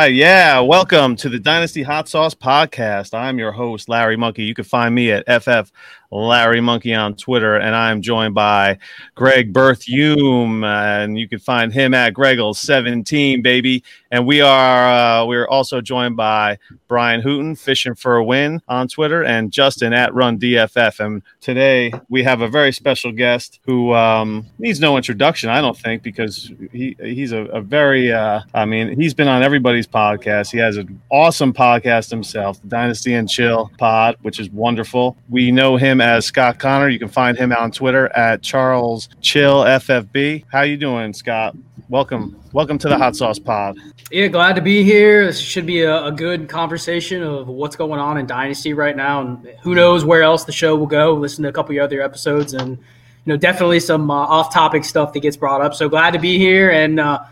Right, yeah. Welcome to the Dynasty Hot Sauce Podcast. I'm your host, Larry Monkey. You can find me at FF Larry Monkey on Twitter, and I'm joined by Greg Berthume, and you can find him at Greggle17, baby. And we are uh, we're also joined by Brian Hooten, fishing for a win on Twitter, and Justin at Run DFF. And today we have a very special guest who um, needs no introduction, I don't think, because he he's a, a very uh, I mean he's been on everybody's podcast. He has an awesome podcast himself, the Dynasty and Chill Pod, which is wonderful. We know him as Scott Connor. You can find him on Twitter at Charles Chill FFB. How you doing, Scott? Welcome, welcome to the Hot Sauce Pod. Yeah, glad to be here. This should be a, a, good conversation of what's going on in Dynasty right now, and who knows where else the show will go. Listen to a couple of other episodes, and you know, definitely some uh, off-topic stuff that gets brought up. So glad to be here, and uh,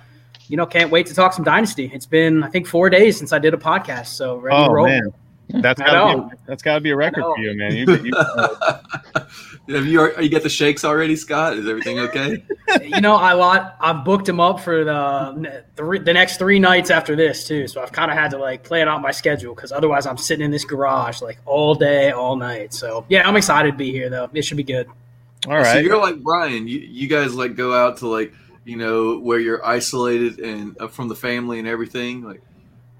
you know, can't wait to talk some Dynasty. It's been I think four days since I did a podcast, so ready oh, to roll. Man. That's gotta be that's gotta be a record for you, man. You, you, uh, Have you are you get the shakes already, Scott? Is everything okay? you know, I lot I've booked him up for the the, the next three nights after this too. So I've kind of had to like plan out my schedule because otherwise I'm sitting in this garage like all day, all night. So yeah, I'm excited to be here though. It should be good. All right. So you're like Brian. You you guys like go out to like you know where you're isolated and uh, from the family and everything like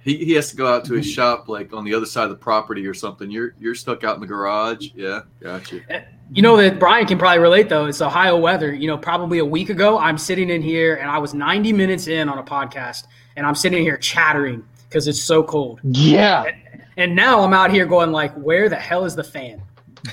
he, he has to go out to his shop like on the other side of the property or something. You're you're stuck out in the garage. Yeah, gotcha. You know that Brian can probably relate though. It's Ohio weather. You know, probably a week ago, I'm sitting in here and I was 90 minutes in on a podcast, and I'm sitting here chattering because it's so cold. Yeah. And, and, now I'm out here going like, where the hell is the fan?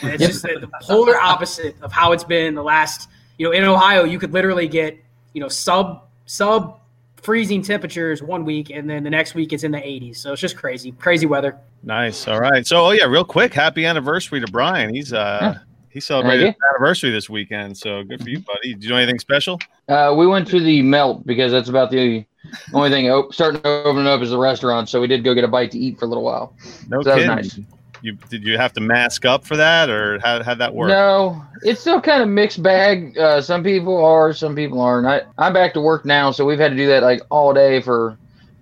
And it's just the, the polar opposite of how it's been the last. You know, in Ohio, you could literally get you know sub sub freezing temperatures one week, and then the next week it's in the 80s. So it's just crazy, crazy weather. Nice. All right. So, oh yeah, real quick, happy anniversary to Brian. He's uh yeah. He celebrated his anniversary this weekend. So good for you, buddy. Did you do anything special? Uh, we went to the Melt because that's about the only thing op- starting open up is the restaurant. So we did go get a bite to eat for a little while. No so kidding. Nice you did you have to mask up for that, or how how that work? No, it's still kind of mixed bag. Uh, some people are, some people aren't. I, I'm back to work now, so we've had to do that like all day for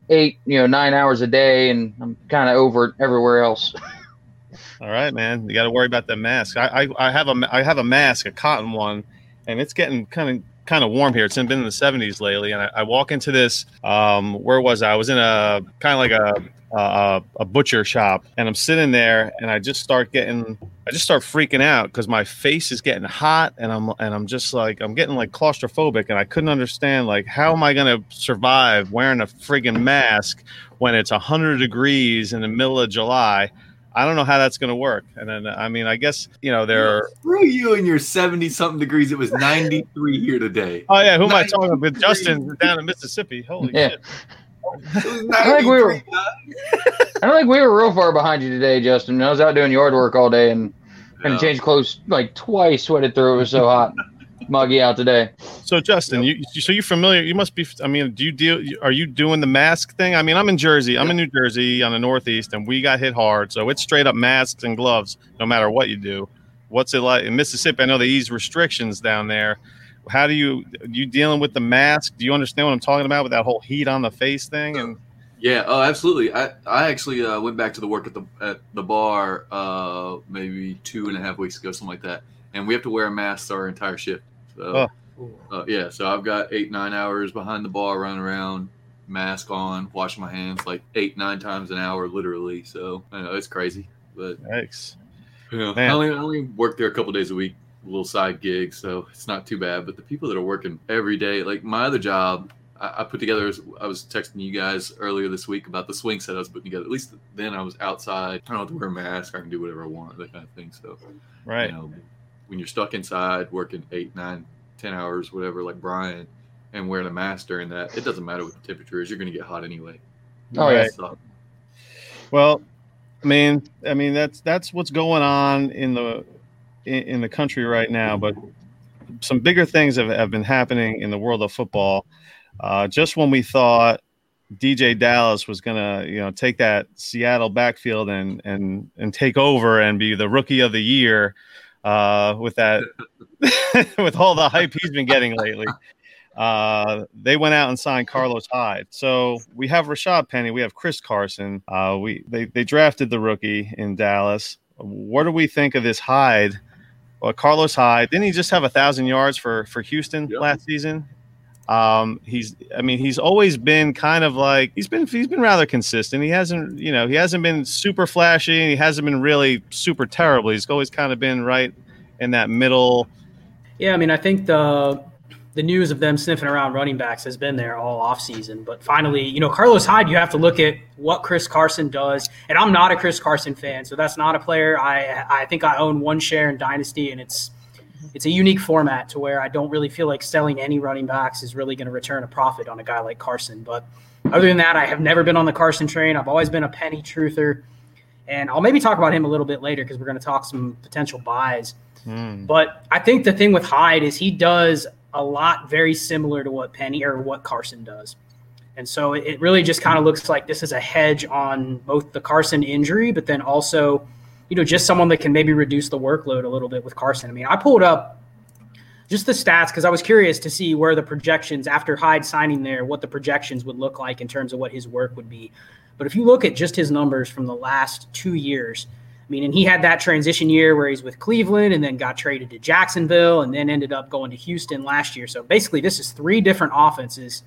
eight, you know, nine hours a day, and I'm kind of over it everywhere else. all right, man. You got to worry about the mask. I, I I have a I have a mask, a cotton one, and it's getting kind of kind of warm here. It's been in the 70s lately, and I, I walk into this. Um, where was I? I was in a kind of like a uh, a butcher shop and I'm sitting there and I just start getting I just start freaking out because my face is getting hot and I'm and I'm just like I'm getting like claustrophobic and I couldn't understand like how am I gonna survive wearing a friggin' mask when it's hundred degrees in the middle of July. I don't know how that's going to work. And then, I mean, I guess, you know, there Are... Screw you and your 70 something degrees. It was 93 here today. Oh, yeah. Who am I talking with? Justin down in Mississippi. Holy yeah. shit. I don't think we were. I don't think we were real far behind you today, Justin. I was out doing yard work all day and had to change clothes like twice. Sweated through. It was so hot, muggy out today. So, Justin, you so you familiar? You must be. I mean, do you deal? Are you doing the mask thing? I mean, I'm in Jersey. I'm in New Jersey on the Northeast, and we got hit hard. So it's straight up masks and gloves, no matter what you do. What's it like in Mississippi? I know they ease restrictions down there how do you you dealing with the mask? Do you understand what I'm talking about with that whole heat on the face thing? And yeah, oh, absolutely. I I actually uh, went back to the work at the at the bar uh, maybe two and a half weeks ago, something like that, and we have to wear a mask our entire shift. So oh. uh, yeah, so I've got eight nine hours behind the bar, running around, mask on, washing my hands like eight nine times an hour, literally. So I know it's crazy, but thanks. Yeah, I only I only work there a couple days a week a little side gig, so it's not too bad. But the people that are working every day, like my other job, I, I put together. I was texting you guys earlier this week about the swing set I was putting together. At least then I was outside. I don't have to wear a mask. I can do whatever I want, that kind of thing. So, right. You know, when you're stuck inside working eight, nine, ten hours, whatever, like Brian, and wearing a mask during that, it doesn't matter what the temperature is. You're going to get hot anyway. Oh yeah. Well, I mean, I mean that's that's what's going on in the in, in the country right now, but some bigger things have, have been happening in the world of football. Uh, just when we thought DeeJay Dallas was gonna, you know, take that Seattle backfield and and and take over and be the rookie of the year uh, with that with all the hype he's been getting lately. uh, they went out and signed Carlos Hyde. So we have Rashaad Penny, we have Chris Carson. Uh, we they, they drafted the rookie in Dallas. What do we think of this Hyde? Well, Carlos Hyde didn't he just have a thousand yards for for Houston yep. last season? Um, he's, I mean, he's always been kind of like he's been he's been rather consistent. He hasn't, you know, he hasn't been super flashy. And he hasn't been really super terrible. He's always kind of been right in that middle. Yeah, I mean, I think the the news of them sniffing around running backs has been there all offseason. But finally, you know, Carlos Hyde, you have to look at what Chris Carson does. And I'm not a Chris Carson fan, so that's not a player. I I think I own one share in Dynasty, and it's it's a unique format to where I don't really feel like selling any running backs is really going to return a profit on a guy like Carson. But other than that, I have never been on the Carson train. I've always been a penny truther. And I'll maybe talk about him a little bit later because we're going to talk some potential buys. Mm. But I think the thing with Hyde is he does a lot very similar to what Penny or what Carson does. And so it really just kind of looks like this is a hedge on both the Carson injury, but then also, you know, just someone that can maybe reduce the workload a little bit with Carson. I mean, I pulled up just the stats because I was curious to see where the projections after Hyde signing there, what the projections would look like in terms of what his work would be. But if you look at just his numbers from the last two years, I mean, and he had that transition year where he's with Cleveland and then got traded to Jacksonville and then ended up going to Houston last year. So basically, this is three different offenses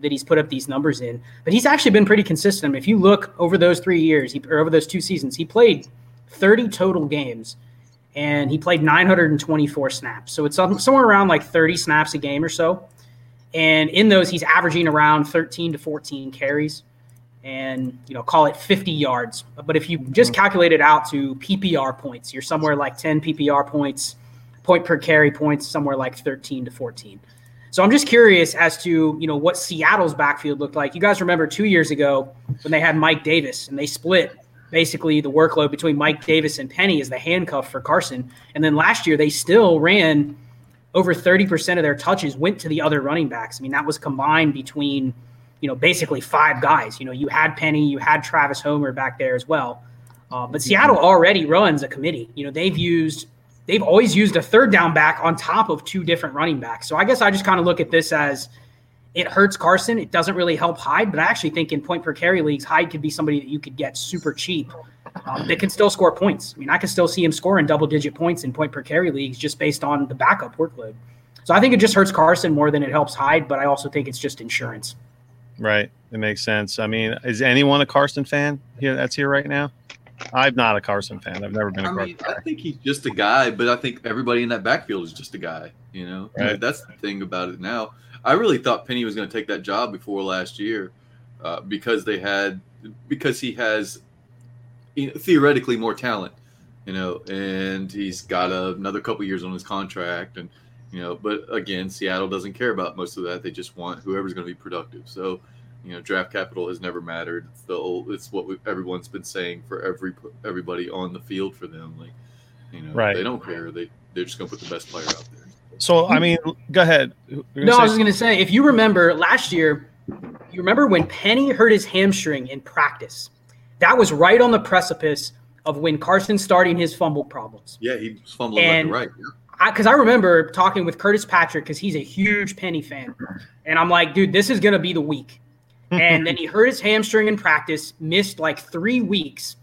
that he's put up these numbers in. But he's actually been pretty consistent. I mean, if you look over those three years, he, or over those two seasons, he played 30 total games and he played 924 snaps. So it's somewhere around like 30 snaps a game or so. And in those, he's averaging around 13 to 14 carries and you know call it 50 yards but if you just mm-hmm. calculate it out to ppr points you're somewhere like 10 ppr points point per carry points somewhere like 13 to 14 so i'm just curious as to you know what seattle's backfield looked like you guys remember two years ago when they had mike davis and they split basically the workload between mike davis and penny is the handcuff for carson and then last year they still ran over 30% of their touches went to the other running backs i mean that was combined between you know, basically five guys. You know, you had Penny, you had Travis Homer back there as well. Uh, but Seattle already runs a committee. You know, they've used, they've always used a third down back on top of two different running backs. So I guess I just kind of look at this as it hurts Carson. It doesn't really help Hyde, but I actually think in point per carry leagues, Hyde could be somebody that you could get super cheap um, that can still score points. I mean, I can still see him scoring double digit points in point per carry leagues just based on the backup workload. So I think it just hurts Carson more than it helps Hyde, but I also think it's just insurance. Right. It makes sense. I mean, is anyone a Carson fan here that's here right now? I'm not a Carson fan. I've never been a I Carson mean, fan. I think he's just a guy, but I think everybody in that backfield is just a guy, you know? Right. I mean, that's the thing about it now. I really thought Penny was going to take that job before last year uh, because they had, because he has you know, theoretically more talent, you know, and he's got a, another couple years on his contract. And, you know, but again, Seattle doesn't care about most of that. They just want whoever's going to be productive. So, you know, draft capital has never mattered. It's the old, it's what everyone's been saying for every everybody on the field for them. Like, you know, right. they don't care. They they're just going to put the best player out there. So, I mean, go ahead. No, I was going to say, if you remember last year, you remember when Penny hurt his hamstring in practice. That was right on the precipice of when Carson starting his fumble problems. Yeah, he was fumbling and, left and right. Yeah because I, I, remember talking with Curtis Patrick because he's a huge Penny fan, and I'm like, dude, this is gonna be the week. And then he hurt his hamstring in practice, missed like three weeks,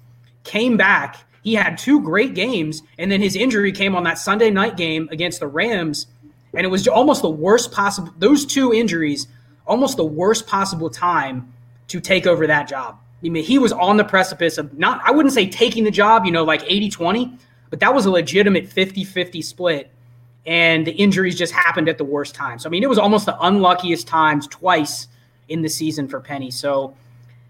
came back. He had two great games, and then his injury came on that Sunday night game against the Rams, and it was almost the worst possible. Those two injuries, almost the worst possible time to take over that job. I mean, he was on the precipice of not, I wouldn't say taking the job, you know, like 80 20, but that was a legitimate 50 50 split. And the injuries just happened at the worst time. So, I mean, it was almost the unluckiest times twice in the season for Penny. So,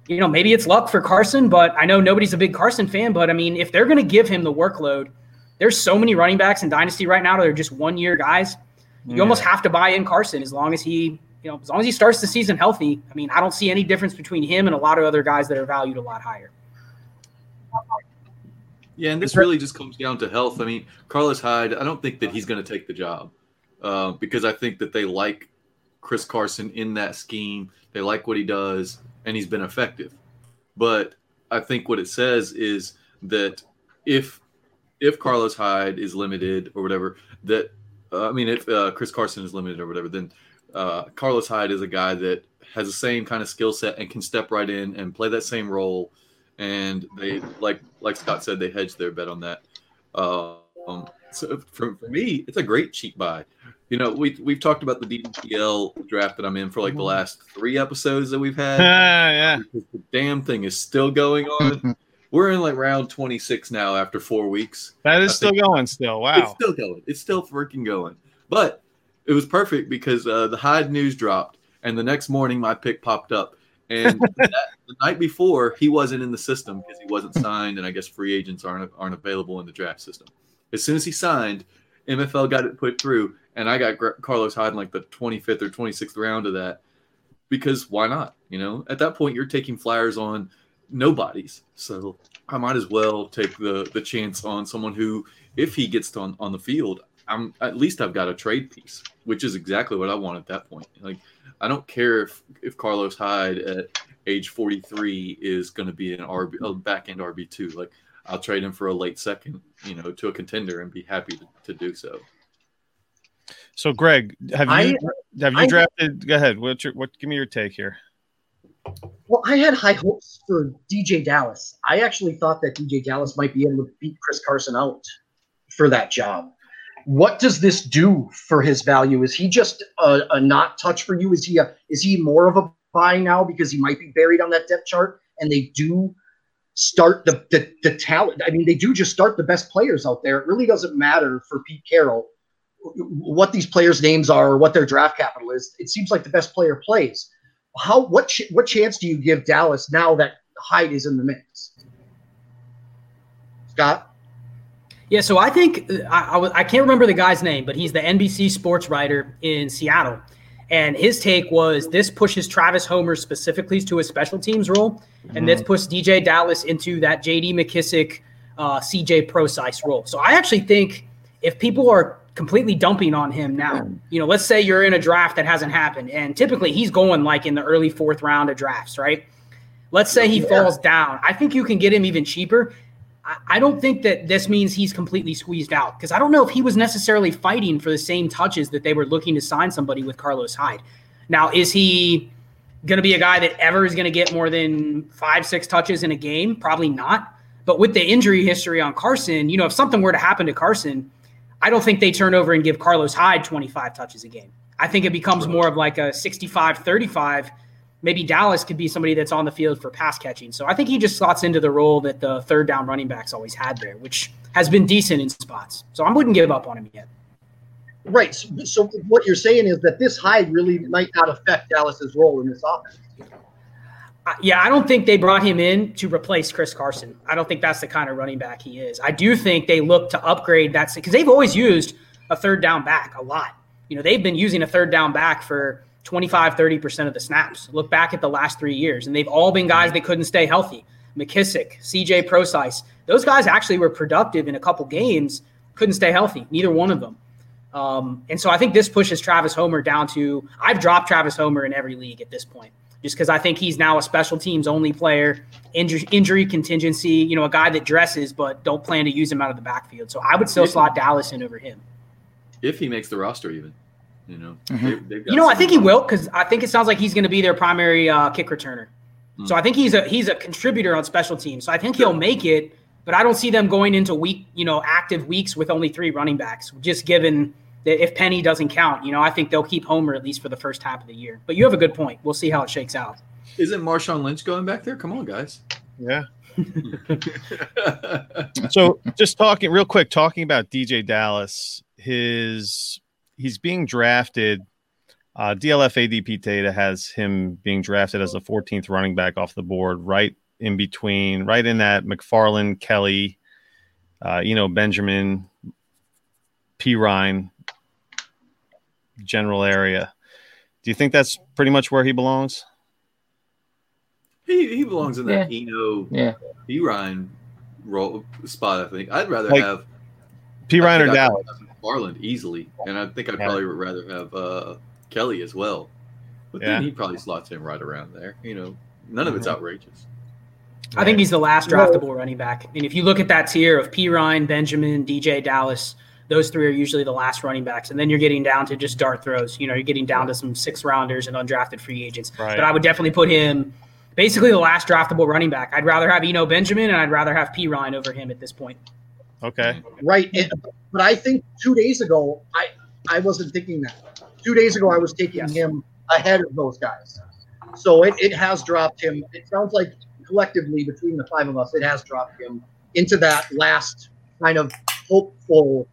you know, maybe it's luck for Carson, but I know nobody's a big Carson fan. But I mean, if they're going to give him the workload, there's so many running backs in Dynasty right now that are just one year guys. You yeah. almost have to buy in Carson as long as he, you know, as long as he starts the season healthy. I mean, I don't see any difference between him and a lot of other guys that are valued a lot higher. Yeah, and this really just comes down to health. I mean, Carlos Hyde, I don't think that he's going to take the job uh, because I think that they like Chris Carson in that scheme. They like what he does, and he's been effective. But I think what it says is that if if Carlos Hyde is limited or whatever, that uh, I mean, if uh, Chris Carson is limited or whatever, then uh, Carlos Hyde is a guy that has the same kind of skill set and can step right in and play that same role. And they like like Scott said, they hedged their bet on that. Um, so for, for me, it's a great cheap buy. You know, we we've talked about the DPL draft that I'm in for like the mm-hmm. last three episodes that we've had. yeah, the damn thing is still going on. We're in like round 26 now after four weeks. That is still going. Still, wow, it's still going. It's still freaking going. But it was perfect because uh, the Hyde news dropped, and the next morning my pick popped up. And that, the night before, he wasn't in the system because he wasn't signed, and I guess free agents aren't aren't available in the draft system. As soon as he signed, MFL got it put through, and I got Carlos Hyde in like the 25th or 26th round of that. Because why not? You know, at that point, you're taking flyers on nobodies, so I might as well take the the chance on someone who, if he gets on on the field, I'm at least I've got a trade piece, which is exactly what I want at that point. Like I don't care if if Carlos Hyde at age 43 is going to be an RB a back end RB two. Like I'll trade him for a late second, you know, to a contender and be happy to, to do so. So, Greg, have you I, have you I, drafted? Go ahead. What's your what? Give me your take here. Well, I had high hopes for DeeJay Dallas. I actually thought that DeeJay Dallas might be able to beat Chris Carson out for that job. What does this do for his value? Is he just a, a not touch for you? Is he a is he more of a buy now because he might be buried on that depth chart and they do start the, the, the talent. I mean, they do just start the best players out there. It really doesn't matter for Pete Carroll what these players' names are or what their draft capital is. It seems like the best player plays. How what ch- what chance do you give Dallas now that Hyde is in the mix? Scott. Yeah, so I think I, I, I can't remember the guy's name, but he's the NBC sports writer in Seattle. And his take was this pushes Travis Homer specifically to a special teams role, and mm-hmm. this puts DeeJay Dallas into that JD McKissic, uh, CJ Prosise role. So I actually think if people are completely dumping on him now, you know, let's say you're in a draft that hasn't happened, and typically he's going like in the early fourth round of drafts, right? Let's say he yeah. falls down. I think you can get him even cheaper. I don't think that this means he's completely squeezed out because I don't know if he was necessarily fighting for the same touches that they were looking to sign somebody with Carlos Hyde. Now, is he going to be a guy that ever is going to get more than five, six touches in a game? Probably not. But with the injury history on Carson, you know, if something were to happen to Carson, I don't think they turn over and give Carlos Hyde 25 touches a game. I think it becomes more of like a 65 35 maybe Dallas could be somebody that's on the field for pass catching. So I think he just slots into the role that the third down running backs always had there, which has been decent in spots. So I wouldn't give up on him yet. Right. So, so what you're saying is that this Hyde really might not affect Dallas's role in this offense. Yeah, I don't think they brought him in to replace Chris Carson. I don't think that's the kind of running back he is. I do think they look to upgrade that because they've always used a third down back a lot. You know, they've been using a third down back for 25, 30% of the snaps. Look back at the last three years, and they've all been guys that couldn't stay healthy. McKissic, CJ Prosise, those guys actually were productive in a couple games, couldn't stay healthy, neither one of them. Um, and so I think this pushes Travis Homer down to I've dropped Travis Homer in every league at this point, just because I think he's now a special teams only player, injury, injury contingency, you know, a guy that dresses but don't plan to use him out of the backfield. So I would still slot Dallas in over him. If he makes the roster, even. You know, mm-hmm. they, you know, I think he will because I think it sounds like he's going to be their primary uh, kick returner. Mm. So I think he's a he's a contributor on special teams. So I think he'll make it, but I don't see them going into week you know active weeks with only three running backs. Just given that if Penny doesn't count, you know, I think they'll keep Homer at least for the first half of the year. But you have a good point. We'll see how it shakes out. Isn't Marshawn Lynch going back there? Come on, guys. Yeah. so just talking real quick, talking about DeeJay Dallas, his he's being drafted. Uh, DLF ADP data has him being drafted as the 14th running back off the board, right in between, right in that McFarland, Kelley, uh, you know, Benjamin, Perine general area. Do you think that's pretty much where he belongs? He, he belongs in that yeah. Eno, yeah. Ryan role spot. I think I'd rather like, have Perine or Dallas. Farland easily, and I think I'd yeah. probably rather have uh, Kelley as well. But yeah. then he probably slots in right around there. You know, none of it's mm-hmm. outrageous. I think he's the last draftable running back. And if you look at that tier of Perine, Benjamin, DeeJay Dallas, those three are usually the last running backs, and then you're getting down to just dart throws. You know, you're getting down to some six rounders and undrafted free agents. Right. But I would definitely put him basically the last draftable running back. I'd rather have Eno Benjamin, and I'd rather have Perine over him at this point. Okay. Right, but I think two days ago, I I wasn't thinking that. Two days ago, I was taking yes. him ahead of those guys. So it, it has dropped him. It sounds like collectively between the five of us, it has dropped him into that last kind of hopeful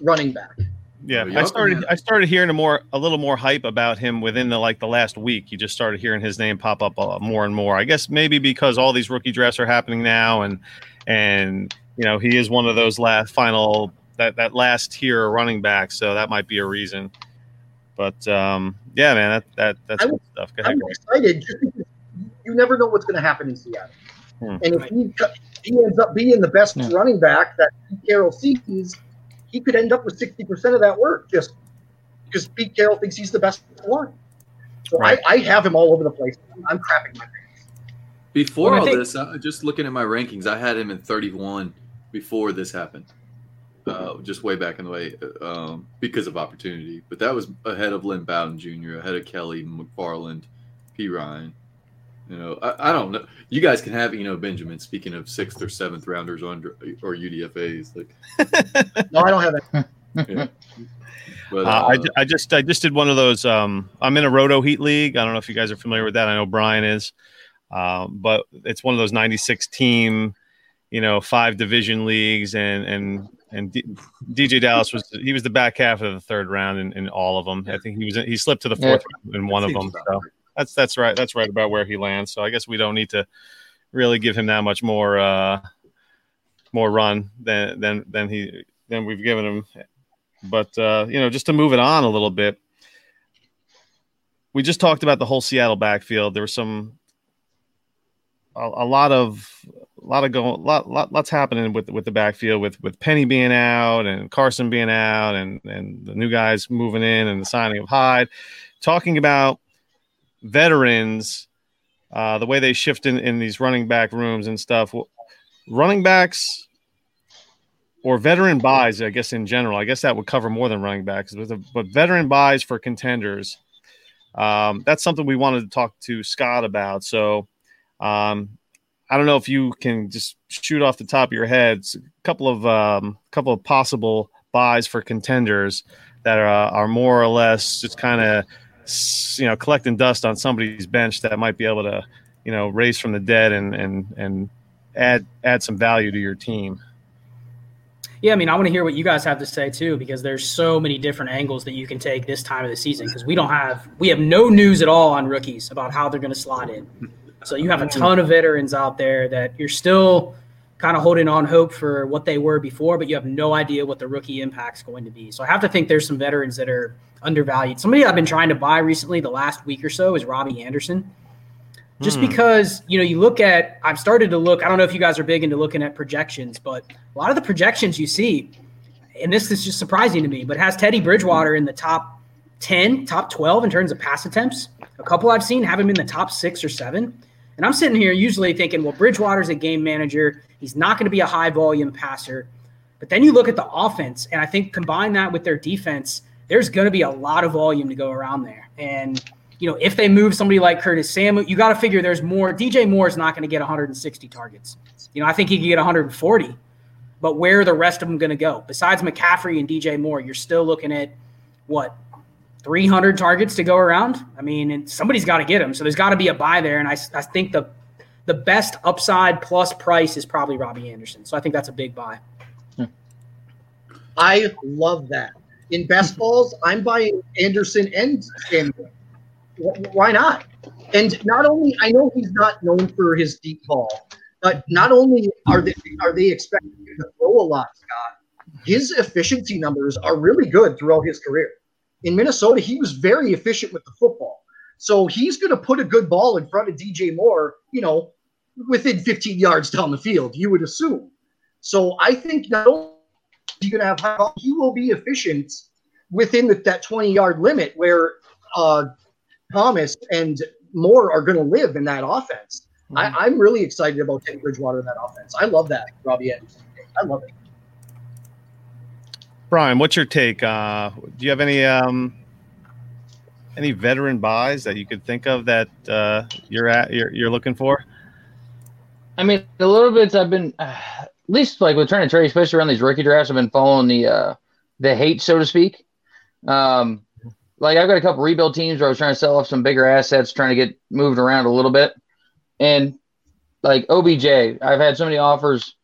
running back. Yeah, I started I started hearing a more a little more hype about him within the like the last week. You just started hearing his name pop up uh, more and more. I guess maybe because all these rookie drafts are happening now, and and you know he is one of those last final that that last tier running back, so that might be a reason. But um, yeah, man, that that that's I'm, stuff. Go ahead, I'm excited just because you never know what's going to happen in Seattle, hmm. and if he he ends up being the best yeah. running back that Carroll sees he could end up with 60% of that work just because Pete Carroll thinks he's the best one. So right. I, I, have him all over the place. I'm crapping my pants. Before well, all think- this, uh, just looking at my rankings, I had him in 31 before this happened. Uh, just way back in the way um, because of opportunity. But that was ahead of Lynn Bowden Jr., ahead of Kelley McFarland, P. Ryan. You know, I, I, don't know. You guys can have you know Benjamin. Speaking of sixth or seventh rounders or under, or UDFA's, like no, I don't have it. Yeah. But, uh, uh, I, I just I just did one of those. Um, I'm in a Roto Heat league. I don't know if you guys are familiar with that. I know Brian is, um, but it's one of those 96 team, you know, five division leagues, and and and D- DeeJay Dallas was he was the back half of the third round in, in all of them. I think he was he slipped to the fourth yeah. in one of them. So that's that's right. That's right about where he lands. So I guess we don't need to really give him that much more uh, more run than than than he than we've given him. But uh, you know, just to move it on a little bit, we just talked about the whole Seattle backfield. There was some a, a lot of a lot of going lot, lot lots happening with with the backfield with with Penny being out and Carson being out and and the new guys moving in and the signing of Hyde. Talking about veterans, uh, the way they shift in, in these running back rooms and stuff, running backs or veteran buys, I guess in general, I guess that would cover more than running backs, but, but veteran buys for contenders. Um, that's something we wanted to talk to Scott about. So um, I don't know if you can just shoot off the top of your heads a couple of um, a couple of possible buys for contenders that are, are more or less just kind of you know collecting dust on somebody's bench that might be able to you know raise from the dead and and and add add some value to your team. Yeah, I mean, I want to hear what you guys have to say too, because there's so many different angles that you can take this time of the season. Because we don't have, we have no news at all on rookies about how they're going to slot in. So you have a ton of veterans out there that you're still kind of holding on hope for what they were before, but you have no idea what the rookie impact's going to be. So I have to think there's some veterans that are undervalued. Somebody I've been trying to buy recently, the last week or so, is Robbie Anderson. Just hmm. because, you know, you look at, I've started to look, I don't know if you guys are big into looking at projections, but a lot of the projections you see, and this is just surprising to me, but has Teddy Bridgewater in the top 10, top 12 in terms of pass attempts. A couple I've seen have him in the top six or seven. And I'm sitting here usually thinking, well, Bridgewater's a game manager. He's not going to be a high volume passer. But then you look at the offense, and I think combine that with their defense, there's going to be a lot of volume to go around there. And you know, if they move somebody like Curtis Samuel, you got to figure there's more. DJ Moore is not going to get 160 targets. You know, I think he could get 140. But where are the rest of them going to go? Besides McCaffrey and DJ Moore, you're still looking at what 300 targets to go around. I mean, somebody's got to get them. So there's got to be a buy there. And I, I think the the best upside plus price is probably Robbie Anderson. So I think that's a big buy. I love that in best balls, I'm buying Anderson and Samuel. Why not? And not only I know he's not known for his deep ball, but not only are they are they expecting him to throw a lot, Scott, his efficiency numbers are really good throughout his career. In Minnesota, he was very efficient with the football. So he's going to put a good ball in front of DJ Moore, you know, within 15 yards down the field, you would assume. So I think not only he's going to have high, he will be efficient within the, that 20 yard limit where uh, Thomas and Moore are going to live in that offense. Mm-hmm. I, am really excited about Teddy Bridgewater in that offense. I love that, Robbie Anderson. I love it. Brian, what's your take? Uh, do you have any um, any veteran buys that you could think of that uh, you're at you're, you're looking for? I mean, the little bits I've been, uh, at least like with trying to trade, especially around these rookie drafts, I've been following the uh, the hate, so to speak. Um, like I've got a couple rebuild teams where I was trying to sell off some bigger assets, trying to get moved around a little bit, and like OBJ, I've had so many offers.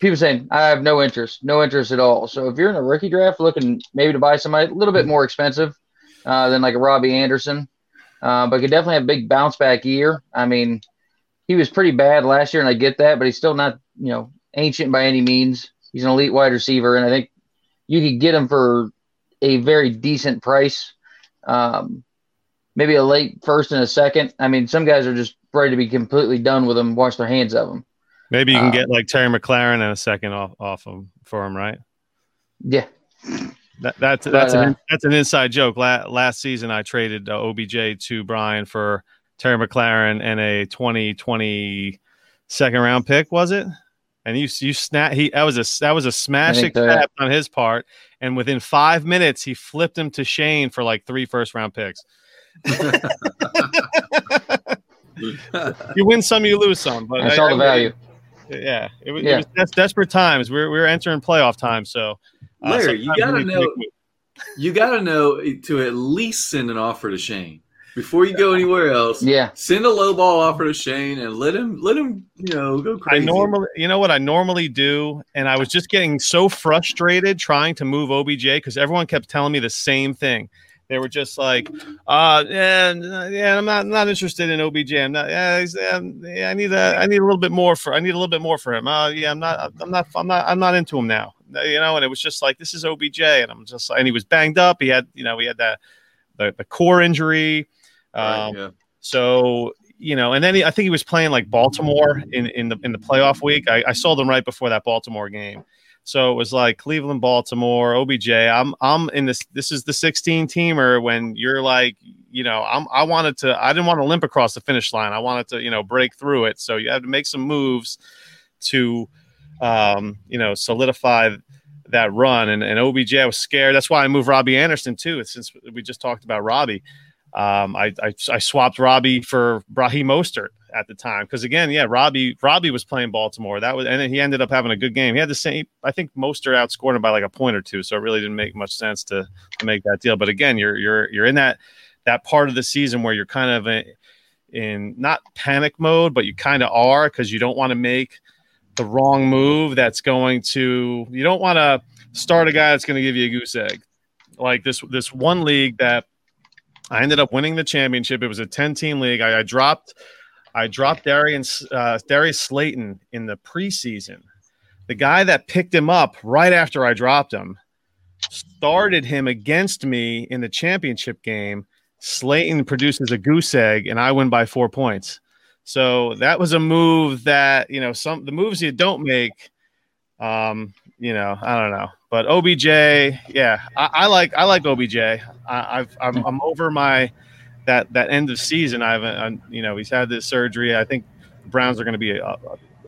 People saying I have no interest, no interest at all. So if you're in a rookie draft looking maybe to buy somebody a little bit more expensive uh, than like a Robbie Anderson, uh, but could definitely have a big bounce back year. I mean, he was pretty bad last year, and I get that, but he's still not you know ancient by any means. He's an elite wide receiver, and I think you could get him for a very decent price. Um, maybe a late first and a second. I mean, some guys are just ready to be completely done with him, wash their hands of him. Maybe you can um, get like Terry McLaurin and a second off off him for him, right? Yeah. That, that's that's uh, an that's an inside joke. La- last season, I traded uh, OBJ to Brian for Terry McLaurin and a 2020 second round pick. Was it? And you you snap he that was a that was a smashing snap on his part. And within five minutes, he flipped him to Shane for like three first round picks. you win some, you lose some. But that's I, all the value. Yeah, it was, yeah. It was desperate times. We're we're entering playoff time, so. Uh, Larry, you gotta know. You gotta know to at least send an offer to Shane before you go anywhere else. Yeah, send a low ball offer to Shane and let him let him you know go crazy. I normally, you know what I normally do, and I was just getting so frustrated trying to move OBJ because everyone kept telling me the same thing. They were just like, uh, yeah, yeah, I'm not not interested in OBJ. I'm not. Yeah, yeah, I need a, I need a little bit more for. I need a little bit more for him. Uh, yeah, I'm not. I'm not. I'm not. I'm not into him now. You know, and it was just like this is OBJ, and I'm just. And he was banged up. He had, you know, he had that the, the core injury. Um, right, yeah. So you know, and then he, I think he was playing like Baltimore in in the in the playoff week. I, I saw them right before that Baltimore game so it was like Cleveland, Baltimore, OBJ. I'm I'm in this. This is the 16 teamer when you're like, you know, I'm I wanted to. I didn't want to limp across the finish line. I wanted to, you know, break through it. So you have to make some moves to, um, you know, solidify that run. And, and OBJ, I was scared. That's why I moved Robbie Anderson too. Since we just talked about Robbie, um, I, I I swapped Robbie for Raheem Mostert at the time because again, yeah, Robbie Robbie was playing Baltimore. That was and then he ended up having a good game. He had the same. I think Mostert outscored him by like a point or two, so it really didn't make much sense to to make that deal. But again, you're you're you're in that that part of the season where you're kind of in, in not panic mode, but you kind of are because you don't want to make the wrong move that's going to you don't want to start a guy that's going to give you a goose egg like this this one league that I ended up winning the championship. It was a 10 team league. I, I dropped I dropped Darius, uh, Darius Slayton in the preseason. The guy that picked him up right after I dropped him started him against me in the championship game. Slayton produces a goose egg, and I win by four points. So that was a move that you know some the moves you don't make. Um, you know, I don't know, but OBJ, yeah, I, I like I like OBJ. I, I've I'm, I'm over my that that end of season, I haven't, I, you know, he's had this surgery. I think the Browns are going to be a,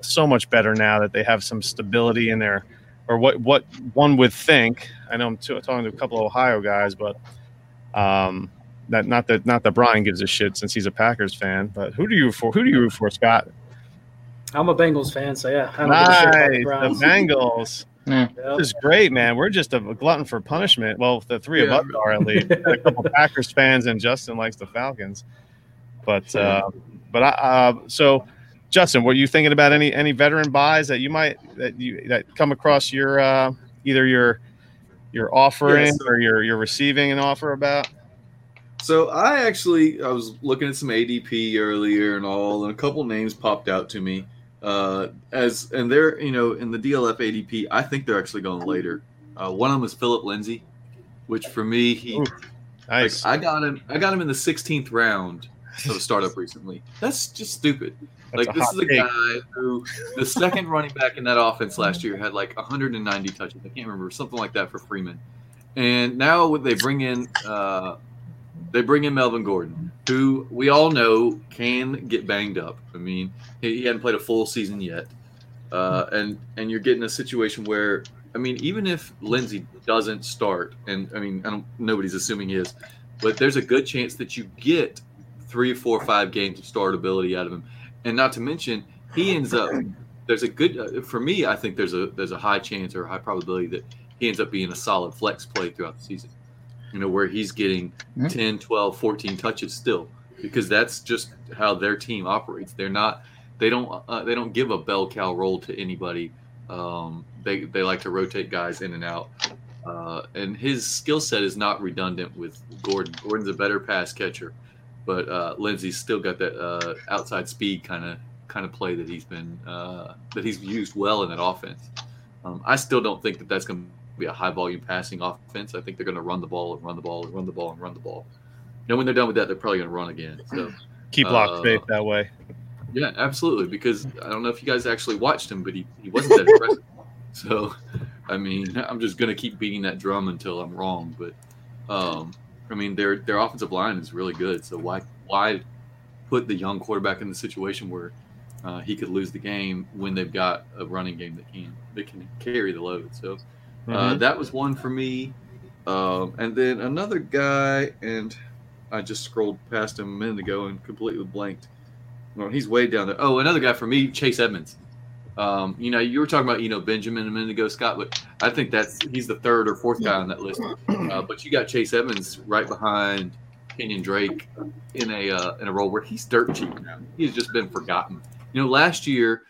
so much better now that they have some stability in there, or what what one would think. I know I'm t- talking to a couple of Ohio guys, but um, that not that not that Brian gives a shit since he's a Packers fan. But who do you for? Who do you root for, Scott? I'm a Bengals fan, so yeah. I nice, the Bengals. Yeah. This is great, man. We're just a glutton for punishment. Well, the three yeah. of us are at least. a couple Packers fans, and Justin likes the Falcons. But uh, but I, uh, so Justin, were you thinking about any any veteran buys that you might that you that come across your uh, either your your offering yes. or your you're receiving an offer about? So I actually I was looking at some ADP earlier and all, and a couple names popped out to me. Uh, as and they're you know in the DLF ADP, I think they're actually going later. Uh, one of them is Phillip Lindsay, which for me he, Ooh, nice. Like, I got him. I got him in the 16th round of the startup recently. That's just stupid. That's like this is a take. guy who the second running back in that offense last year had like 190 touches. I can't remember something like that for Freeman. And now they bring in uh, they bring in Melvin Gordon, who we all know can get banged up. I mean, he, he hadn't played a full season yet, uh, and and you're getting a situation where I mean, even if Lindsay doesn't start, and I mean, I don't, nobody's assuming he is, but there's a good chance that you get three, four, five games of startability out of him, and not to mention he ends up. There's a good uh, for me. I think there's a there's a high chance or high probability that he ends up being a solid flex play throughout the season. You know, where he's getting mm-hmm. 10, 12, 14 touches still, because that's just how their team operates. They're not they don't uh, they don't give a bell cow role to anybody. Um, they they like to rotate guys in and out. Uh, and his skill set is not redundant with Gordon. Gordon's a better pass catcher, but uh, Lindsay's still got that uh, outside speed kind of kind of play that he's been uh, that he's used well in that offense. Um, I still don't think that that's going to be a high volume passing offense. I think they're going to run the ball and run the ball and run the ball and run the ball. Now, when they're done with that, they're probably going to run again. So keep locked uh, faith that way. Yeah, absolutely. Because I don't know if you guys actually watched him, but he, he wasn't that impressive. So, I mean, I'm just going to keep beating that drum until I'm wrong. But, um, I mean, their their offensive line is really good. So why why put the young quarterback in the situation where uh, he could lose the game when they've got a running game that can that can carry the load? So uh, mm-hmm. that was one for me. Um, and then another guy, and I just scrolled past him a minute ago and completely blanked. Well, he's way down there. Oh, another guy for me, Chase Edmonds. Um, you know, you were talking about you know Benjamin a minute ago, Scott, but I think that's he's the third or fourth guy on that list. Uh, but you got Chase Edmonds right behind Kenyon Drake in a uh, in a role where he's dirt cheap now. He's just been forgotten. You know, last year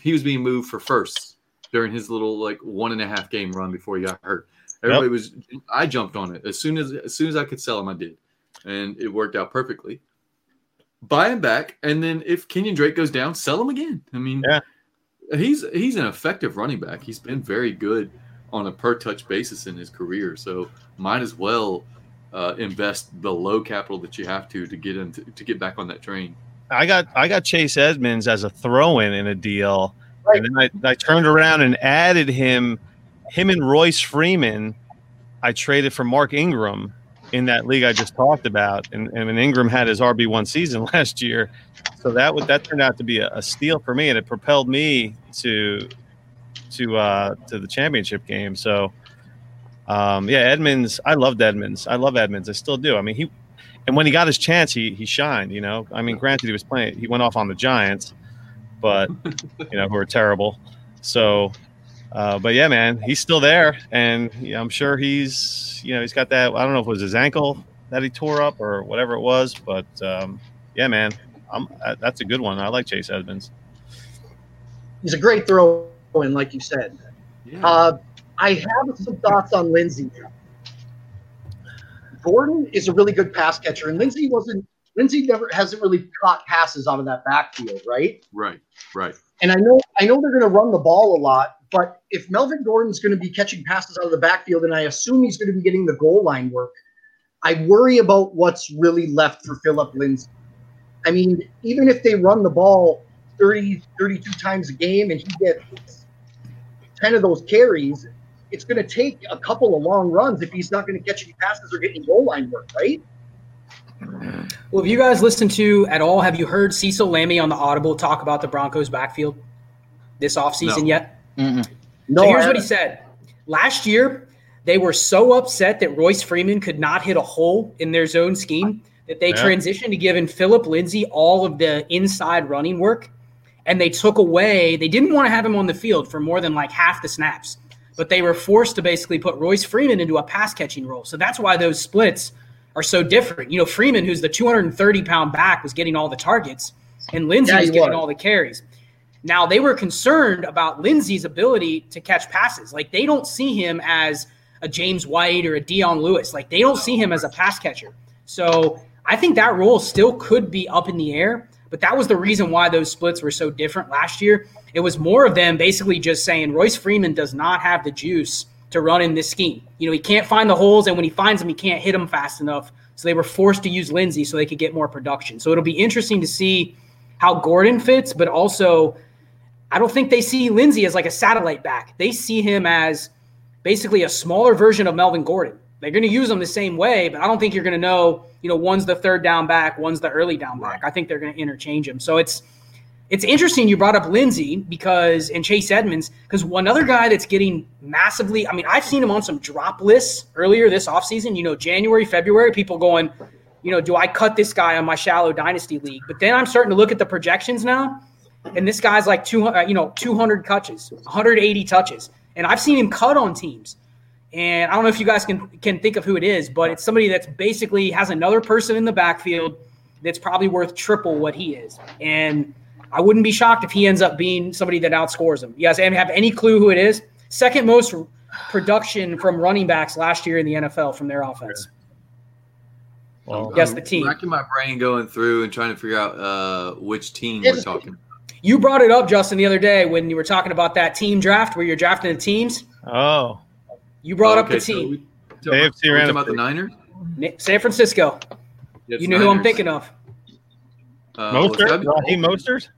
he was being moved for first during his little like one and a half game run before he got hurt. Everybody yep. was. I jumped on it as soon as as soon as I could sell him. I did, and it worked out perfectly buy him back, and then if Kenyon Drake goes down, sell him again. I mean, yeah. he's he's an effective running back. He's been very good on a per touch basis in his career, so might as well uh, invest the low capital that you have to to get into to get back on that train. I got I got Chase Edmonds as a throw in in a deal, right. and then I, I turned around and added him, him and Royce Freeman. I traded for Mark Ingram in that league I just talked about. And, and Ingram had his RB one season last year, so that would that turned out to be a, a steal for me, and it propelled me to to uh, to the championship game. So um, yeah, Edmonds, I loved Edmonds. I love Edmonds. I still do. I mean, he and when he got his chance, he he shined. You know, I mean, granted, he was playing. He went off on the Giants, but you know, who are terrible. So uh, but yeah, man, he's still there, and yeah, I'm sure he's you know he's got that. I don't know if it was his ankle that he tore up or whatever it was, but um, yeah, man, I'm, uh, that's a good one. I like Chase Edmonds. He's a great throw in, like you said. Yeah. Uh, I have some thoughts on Lindsay. Gordon is a really good pass catcher, and Lindsay wasn't. Lindsay never hasn't really caught passes out of that backfield, right? Right, right. And I know I know they're going to run the ball a lot, but if Melvin Gordon's going to be catching passes out of the backfield, and I assume he's going to be getting the goal line work, I worry about what's really left for Phillip Lindsay. I mean, even if they run the ball 30, 32 times a game and he gets 10 of those carries, it's going to take a couple of long runs if he's not going to catch any passes or get any goal line work, right? Mm. Well, have you guys listened to at all? Have you heard Cecil Lammey on the Audible talk about the Broncos backfield this offseason no. yet? Mm-mm. No, so here's what he said. Last year, they were so upset that Royce Freeman could not hit a hole in their zone scheme that they yeah. transitioned to giving Phillip Lindsay all of the inside running work. And they took away, they didn't want to have him on the field for more than like half the snaps, but they were forced to basically put Royce Freeman into a pass catching role. So that's why those splits are so different. You know, Freeman, who's the 230 pound back, was getting all the targets, and Lindsay yeah, was getting was. all the carries. Now they were concerned about Lindsay's ability to catch passes. Like they don't see him as a James White or a Dion Lewis. Like they don't see him as a pass catcher. So I think that role still could be up in the air. But that was the reason why those splits were so different last year. It was more of them basically just saying Royce Freeman does not have the juice to run in this scheme. You know, he can't find the holes, and when he finds them, he can't hit them fast enough. So they were forced to use Lindsay so they could get more production. So it'll be interesting to see how Gordon fits, but also I don't think they see Lindsay as like a satellite back. They see him as basically a smaller version of Melvin Gordon. They're going to use him the same way, but I don't think you're going to know, you know, one's the third down back, one's the early down back. I think they're going to interchange him. So it's it's interesting you brought up Lindsay because and Chase Edmonds because one other guy that's getting massively. I mean, I've seen him on some drop lists earlier this offseason. You know, January, February, people going, you know, do I cut this guy on my shallow dynasty league? But then I'm starting to look at the projections now, and this guy's like two, uh, you know, 200 touches, 180 touches, and I've seen him cut on teams. And I don't know if you guys can can think of who it is, but it's somebody that's basically has another person in the backfield that's probably worth triple what he is, and I wouldn't be shocked if he ends up being somebody that outscores him. You guys have any clue who it is? Second most production from running backs last year in the NFL from their offense. Well, yes, the team. Racking my brain going through and trying to figure out uh, which team we're talking. You brought it up, Justin, the other day when you were talking about that team draft where you're drafting the teams. Oh, you brought oh, okay, up the team. So we, talking, about, about the Niners, San Francisco. Yes, you know Niners. who I'm thinking of. Uh, Mostert, Raheem Mostert.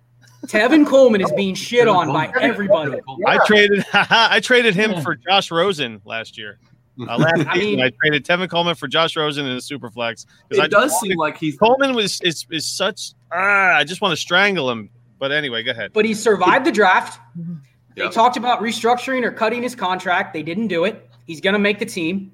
Tevin Coleman is being shit on by everybody. I traded I traded him for Josh Rosen last year. Uh, last I season, mean, I traded Tevin Coleman for Josh Rosen in a super flex. It I does seem like he's Coleman was is is such ah, I just want to strangle him. But anyway, go ahead. But he survived the draft. They yep. talked about restructuring or cutting his contract. They didn't do it. He's going to make the team.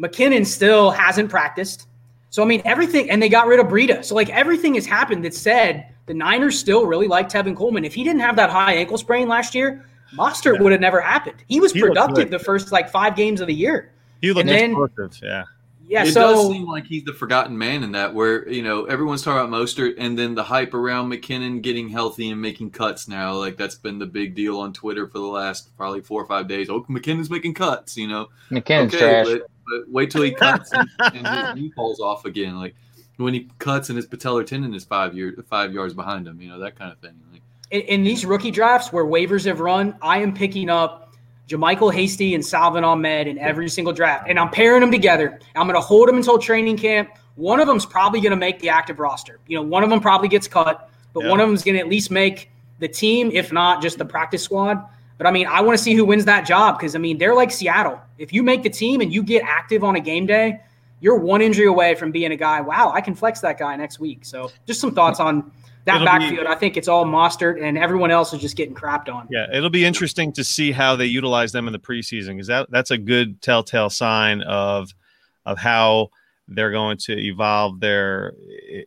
McKinnon still hasn't practiced. So I mean everything, and they got rid of Breida. So like everything has happened that said the Niners still really like Tevin Coleman. If he didn't have that high ankle sprain last year, Mostert yeah. would have never happened. He was he productive the first like five games of the year. He looked explosive, yeah. Yeah, it so, does seem like he's the forgotten man in that, where you know everyone's talking about Mostert, and then the hype around McKinnon getting healthy and making cuts now, like that's been the big deal on Twitter for the last probably four or five days. Oh, McKinnon's making cuts, you know. McKinnon's okay, trash. But, but wait till he cuts and, and his knee falls off again. Like when he cuts and his patellar tendon is five year five yards behind him, you know that kind of thing. Like, in, in, these rookie drafts where waivers have run, I am picking up JaMycal Hasty and Salvon Ahmed in every single draft, and I'm pairing them together. I'm going to hold them until training camp. One of them's probably going to make the active roster. You know, one of them probably gets cut, but yeah. one of them's going to at least make the team, if not just the practice squad. But I mean, I want to see who wins that job because I mean, they're like Seattle. If you make the team and you get active on a game day, you're one injury away from being a guy. Wow, I can flex that guy next week. So just some thoughts on that it'll backfield. Be, I think it's all Mostert, and everyone else is just getting crapped on. Yeah, it'll be interesting to see how they utilize them in the preseason because that that's a good telltale sign of of how they're going to evolve there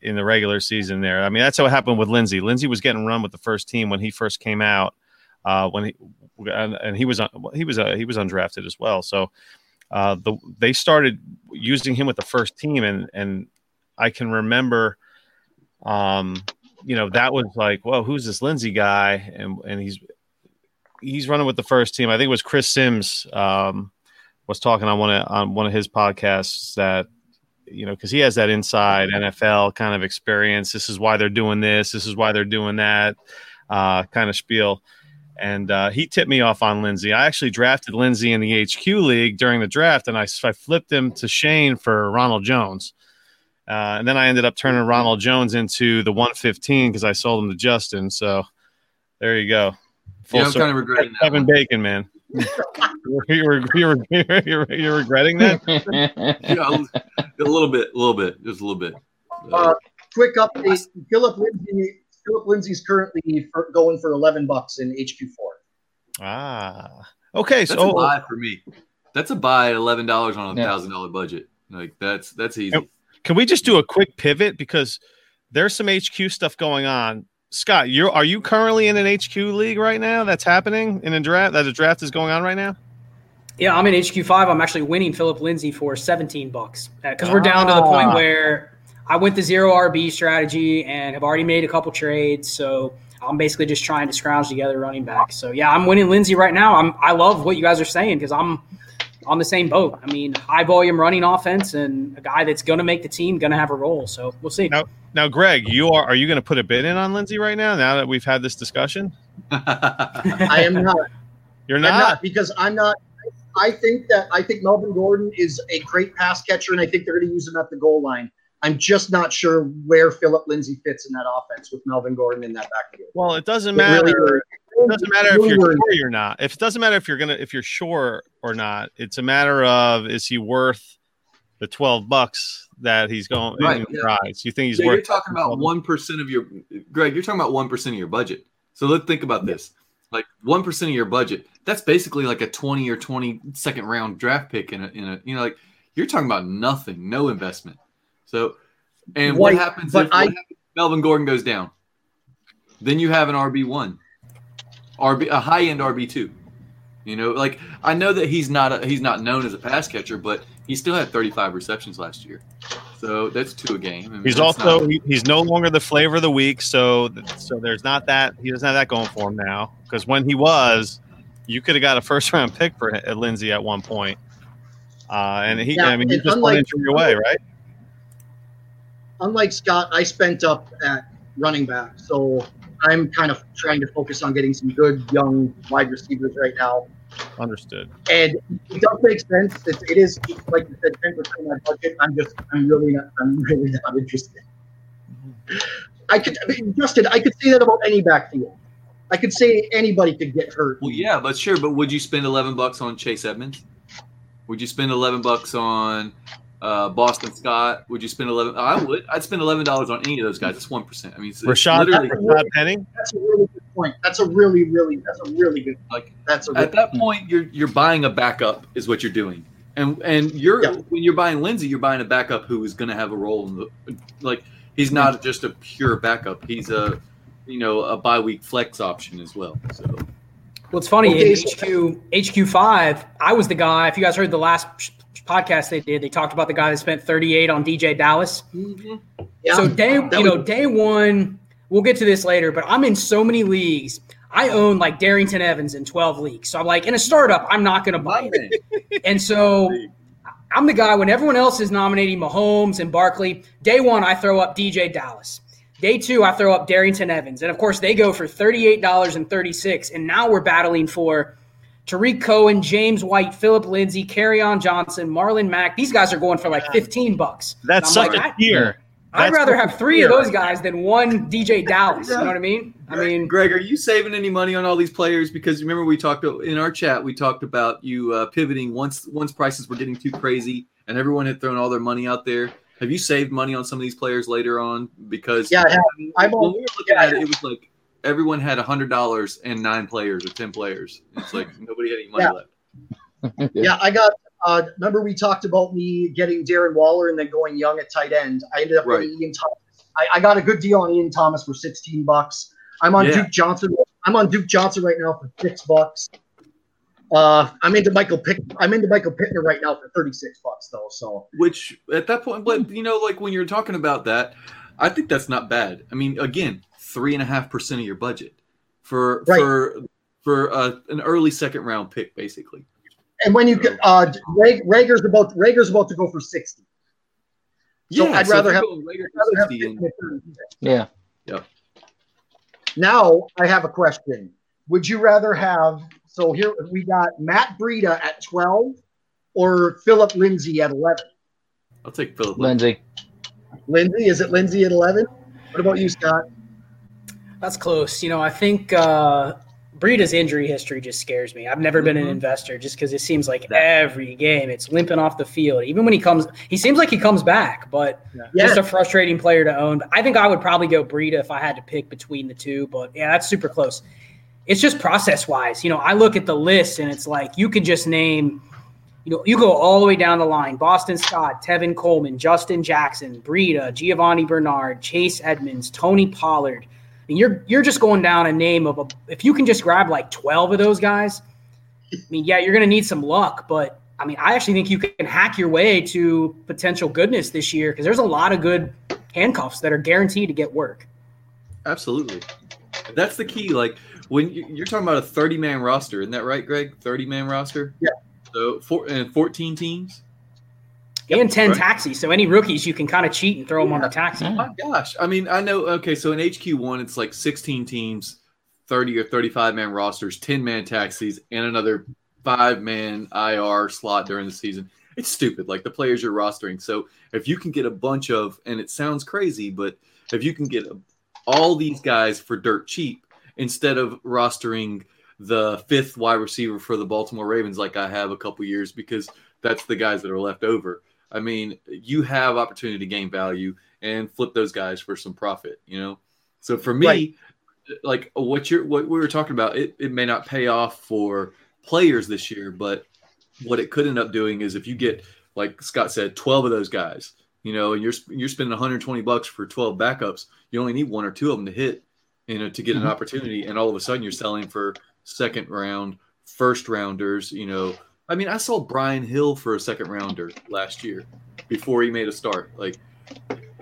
in the regular season. There, I mean, that's what happened with Lindsay. Lindsay was getting run with the first team when he first came out. Uh, when he and, and he was he was uh, he was undrafted as well. So uh, the they started using him with the first team, and and I can remember, um, you know, that was like, well, who's this Lindsay guy? And and he's he's running with the first team. I think it was Chris Sims um, was talking on one of on one of his podcasts that you know because he has that inside NFL kind of experience. This is why they're doing this. This is why they're doing that uh, kind of spiel and uh, he tipped me off on Lindsay. I actually drafted Lindsay in the HQ league during the draft, and I, I flipped him to Shane for Ronald Jones. Uh, and then I ended up turning Ronald Jones into the 115 because I sold him to Justin. So there you go. Full yeah, I'm kind of regretting that. Kevin Bacon, man. you're, you're, you're, you're, regretting that? yeah, a little bit, a little bit, just a little bit. Uh, quick update: Phillip Lindsay Phillip Lindsay's currently for, going for 11 bucks in HQ4. Ah, okay. That's so a buy for me. That's a buy at $11 on a thousand dollar budget. Like that's, that's easy. Can we just do a quick pivot? Because there's some HQ stuff going on. Scott, you are are you currently in an HQ league right now that's happening in a draft that a draft is going on right now? Yeah, I'm in HQ five. I'm actually winning Phillip Lindsay for 17 bucks because uh, we're down to the point ah. where I went the zero RB strategy and have already made a couple trades. So I'm basically just trying to scrounge together running back. So yeah, I'm winning Lindsay right now. I'm I love what you guys are saying because I'm on the same boat. I mean, high volume running offense and a guy that's going to make the team, going to have a role. So we'll see. Now, now, Greg, you are are you going to put a bid in on Lindsay right now? Now that we've had this discussion, I am not. You're not? not because I'm not. I think that I think Melvin Gordon is a great pass catcher, and I think they're going to use him at the goal line. I'm just not sure where Phillip Lindsay fits in that offense with Melvin Gordon in that backfield. Well, it doesn't matter. It, really, it doesn't matter if you're sure or not. If it doesn't matter if you're gonna if you're sure or not, it's a matter of is he worth the twelve bucks that he's going Right, in yeah. rise. You think he's Yeah, worth? you're talking about one percent of your Greg. You're talking about one percent of your budget. So let's think about this: like one percent of your budget. That's basically like a twenty or twenty second round draft pick in a, in a you know like you're talking about nothing, no investment. So, and what happens but if, I- happens if Melvin Gordon goes down? Then you have an RB one, RB a high end RB two. You know, like I know that he's not a, he's not known as a pass catcher, but he still had 35 receptions last year. So that's two a game. I mean, He's also not- he- he's no longer the flavor of the week, so so there's not that he doesn't have that going for him now. Because when he was, you could have got a first round pick for Lindsay at one point, uh, and he Yeah, I mean you just unlike- went injury your way, right? Unlike Scott, I spent up at running back, so I'm kind of trying to focus on getting some good young wide receivers right now. Understood. And it does make sense. It, it is like you said, ten percent of my budget. I'm just, I'm really not, I'm really not interested. I could, I mean, Justin, I could say that about any backfield. I could say anybody could get hurt. Well, yeah, but sure. But would you spend eleven bucks on Chase Edmonds? Would you spend eleven bucks on uh, Boston Scott? Would you spend eleven? I would. I'd spend eleven dollars on any of those guys. It's one percent. I mean, it's, it's Rashaad, literally Rashaad Penny. That's a really good point. That's a really, really, that's a really good. like That's a at really, that point you're you're buying a backup is what you're doing. And and you're Yeah. when you're buying Lindsay, you're buying a backup who is going to have a role in the like. He's not just a pure backup. He's a you know a bye week flex option as well. So Well, it's funny Okay, in so- HQ HQ five. I was the guy. If you guys heard the last sh- podcast they did, they talked about the guy that spent 38 on DeeJay Dallas. yeah. So day, you know, day one. We'll get to this later, but I'm in so many leagues. I own like Darrynton Evans in 12 leagues. So I'm like, in a startup, I'm not going to buy it. And so I'm the guy when everyone else is nominating Mahomes and Barkley. Day one, I throw up DeeJay Dallas. Day two, I throw up Darrynton Evans. And of course, they go for $38.36. And now we're battling for Tarik Cohen, James White, Phillip Lindsay, on Johnson, Marlon Mack. These guys are going for like 15 bucks. That's And such like, a I- tier. I'd That's rather have three of those guys than one DeeJay Dallas. You know what I mean? I mean, Greg, are you saving any money on all these players? Because remember we talked in our chat, we talked about you uh, pivoting once once prices were getting too crazy and everyone had thrown all their money out there. Have you saved money on some of these players later on? Because Yeah, I have. I'm when we were looking yeah, at it, it was like everyone had hundred dollars and nine players or ten players. It's like nobody had any money Yeah. left. yeah, I got. Uh, remember we talked about me getting Darren Waller and then going young at tight end. I ended up Right. getting Ian Thomas. I, I got a good deal on Ian Thomas for 16 bucks. I'm on Yeah. Duke Johnson. I'm on Duke Johnson right now for six bucks. Uh, I'm into Michael Pick. I'm into Michael Pittman right now for 36 bucks though. So Which at that point, but you know, like when you're talking about that, I think that's not bad. I mean, again, three and a half percent of your budget for Right. for for uh, an early second round pick, basically. and when you get uh, Reagor's about Reagor's about to go for 60. So I'd so rather have- going Rager for Rather have and- Pittman at 36. Yeah. Now I have a question. Would you rather have so here we got Matt Breida at 12 or Phillip Lindsay at 11? I'll take Phillip. Lindsay. Lindsay, is it Lindsay at 11? What about you, Scott? That's close. You know, I think uh, Breida's injury history just scares me. I've never been an Mhm. investor just because it seems like every game it's limping off the field. Even when he comes, he seems like he comes back, but Yeah, just a frustrating player to own. I think I would probably go Breida if I had to pick between the two, but yeah, that's super close. It's just process wise. You know, I look at the list and it's like you could just name, you know, you go all the way down the line Boston Scott, Tevin Coleman, Justin Jackson, Breida, Giovani Bernard, Chase Edmonds, Tony Pollard. And you're you're just going down a name of a if you can just grab like 12 of those guys, I mean, yeah, you're gonna need some luck, but I mean, I actually think you can hack your way to potential goodness this year because there's a lot of good handcuffs that are guaranteed to get work. Absolutely. That's the key. Like when you- you're talking about a 30 man roster, isn't that right, Greg? 30 man roster. Yeah. So four and 14 teams. And 10 right. taxis. So any rookies, you can kind of cheat and throw them on the taxi. Yeah. My gosh. I mean, I know. Okay, so in HQ one, it's like 16 teams, 30 or 35 man rosters, 10 man taxis, and another five man IR slot during the season. It's stupid. Like the players you're rostering. So if you can get a bunch of, and it sounds crazy, but if you can get a, all these guys for dirt cheap instead of rostering the fifth wide receiver for the Baltimore Ravens, like I have a couple years, because that's the guys that are left over. I mean, you have opportunity to gain value and flip those guys for some profit. You know, so for me, right. like what you're what we were talking about, it, it may not pay off for players this year, but what it could end up doing is if you get like Scott said, twelve of those guys, you know, and you're you're spending 120 bucks for 12 backups, you only need one or two of them to hit, you know, to get mm-hmm. an opportunity, and all of a sudden you're selling for second round, first rounders, you know. I mean, I saw Brian Hill for a second rounder last year before he made a start. Like,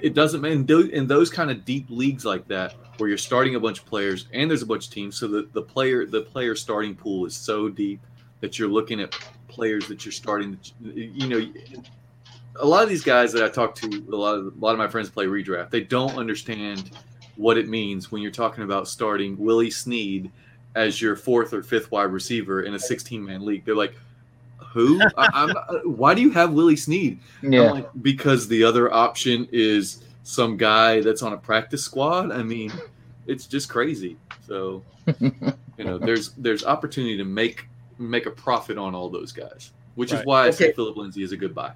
it doesn't mean in those kind of deep leagues like that, where you're starting a bunch of players and there's a bunch of teams, so the, the player the player starting pool is so deep that you're looking at players that you're starting. You know, a lot of these guys that I talk to, a lot of a lot of my friends play redraft. They don't understand what it means when you're talking about starting Willie Snead as your fourth or fifth wide receiver in a 16 man league. They're like, who? I, uh, why do you have Willie Snead? Yeah. Like, because the other option is some guy that's on a practice squad. I mean, it's just crazy. So, you know, there's there's opportunity to make make a profit on all those guys, which right. is why I okay. say Phillip Lindsay is a good buy.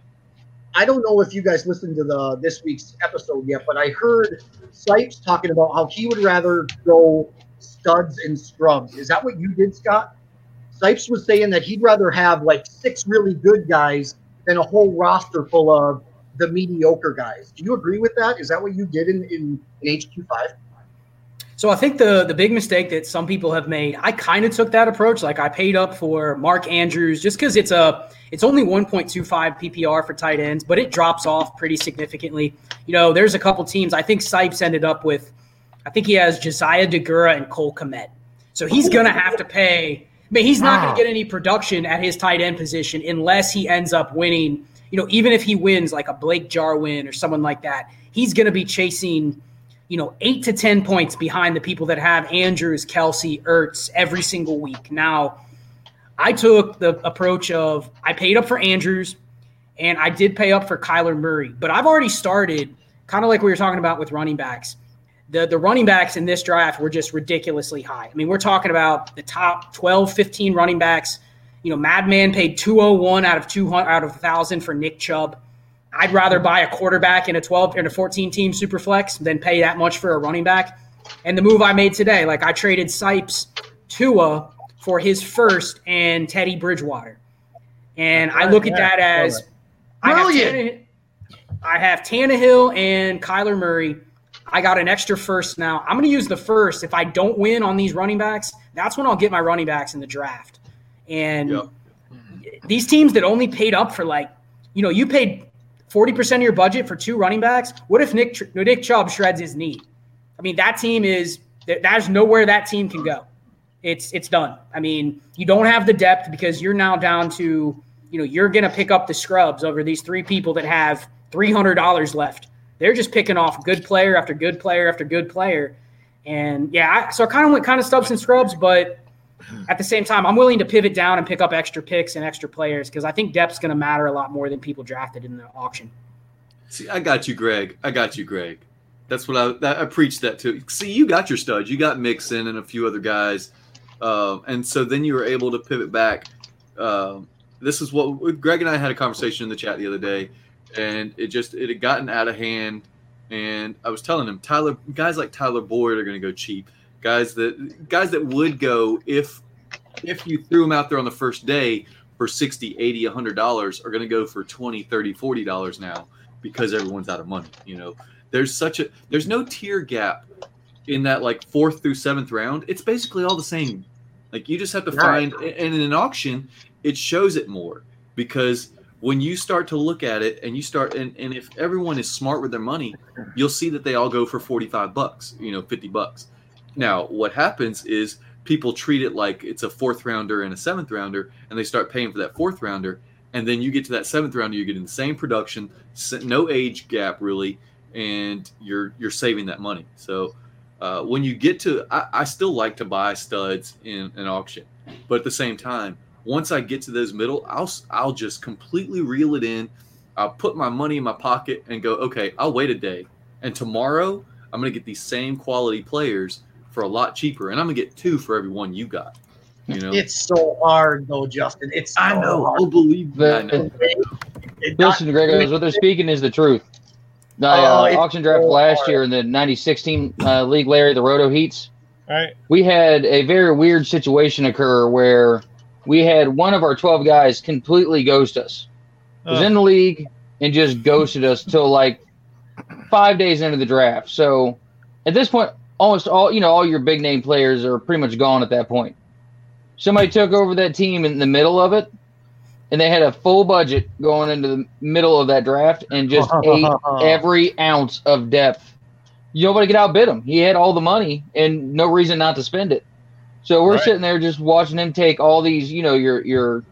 I don't know if you guys listened to the this week's episode yet, but I heard Sipes talking about how he would rather go studs and scrubs. Is that what you did, Scott? Sipes was saying that he'd rather have like six really good guys than a whole roster full of the mediocre guys. Do you agree with that? Is that what you did in, in, in HQ5? So I think the the big mistake that some people have made, I kind of took that approach. Like I paid up for Mark Andrews just because it's a it's only 1.25 PPR for tight ends, but it drops off pretty significantly. You know, there's a couple teams. I think Sipes ended up with, I think he has Josiah Deguara and Cole Kmet. So he's gonna have to pay. I mean, he's not wow. gonna get any production at his tight end position unless he ends up winning. You know, even if he wins like a Blake Jarwin or someone like that, he's gonna be chasing you know, eight to 10 points behind the people that have Andrews, Kelce, Ertz every single week. Now, I took the approach of I paid up for Andrews and I did pay up for Kyler Murray, but I've already started kind of like we were talking about with running backs. The, the running backs in this draft were just ridiculously high. I mean, we're talking about the top 12, 15 running backs. You know, Madman paid 201 out of 200 out of 1,000 for Nick Chubb. I'd rather buy a quarterback in a 12 in a 14 team super flex than pay that much for a running back. And the move I made today, like I traded Sipes Tua for his first and Teddy Bridgewater. And I look at that as I have, Tannehill, I have Tannehill and Kyler Murray. I got an extra first now. I'm going to use the first. If I don't win on these running backs, that's when I'll get my running backs in the draft. And yep. these teams that only paid up for like, you know, you paid 40% of your budget for two running backs. What if Nick Nick Chubb shreds his knee? I mean, that team is there's nowhere that team can go. It's it's done. I mean, you don't have the depth because you're now down to, you know, you're going to pick up the scrubs over these three people that have $300 left. They're just picking off good player after good player after good player. And yeah, I, so I kind of went kind of stubs and scrubs, but at the same time, I'm willing to pivot down and pick up extra picks and extra players because I think depth's going to matter a lot more than people drafted in the auction. See, I got you, Greg. I got you, Greg. That's what I that, I preached that to. See, you got your studs. You got Mixon and a few other guys, uh, and so then you were able to pivot back. Uh, this is what Greg and I had a conversation in the chat the other day, and it just it had gotten out of hand. And I was telling him, Tyler, guys like Tyler Boyd are going to go cheap. Guys that guys that would go if if you threw them out there on the first day for 60 80 100 dollars are going to go for 20 30 40 dollars now because everyone's out of money you know? There's such a there's no tier gap in that like fourth through seventh round. It's basically all the same. Like you just have to find and in an auction it shows it more because when you start to look at it and you start and, and if everyone is smart with their money you'll see that they all go for 45 bucks you know 50 bucks now, what happens is people treat it like it's a fourth rounder and a seventh rounder, and they start paying for that fourth rounder. And then you get to that seventh rounder, you're getting the same production, no age gap really, and you're you're saving that money. So uh, when you get to, I, I, still like to buy studs in an auction, but at the same time, once I get to those middle, I'll I'll just completely reel it in. I'll put my money in my pocket and go, okay, I'll wait a day, and tomorrow I'm going to get these same quality players for a lot cheaper, and I'm gonna get two for every one you got. You know, it's so hard though, Justin. It's so I know. Hard. I'll believe that. Listen, Greg, what they're speaking is the truth. The uh, oh, auction draft last year in the 9016 uh, league, Larry, the Roto Heats. Right. We had a very weird situation occur where we had one of our 12 guys completely ghost us. Was oh. in the league and just ghosted us till like five days into the draft. So at this point, almost all you know, all your big name players are pretty much gone at that point. Somebody took over that team in the middle of it, and they had a full budget going into the middle of that draft and just ate every ounce of depth. Nobody could outbid him. He had all the money and no reason not to spend it. So we're right. sitting there just watching him take all these, you know, your your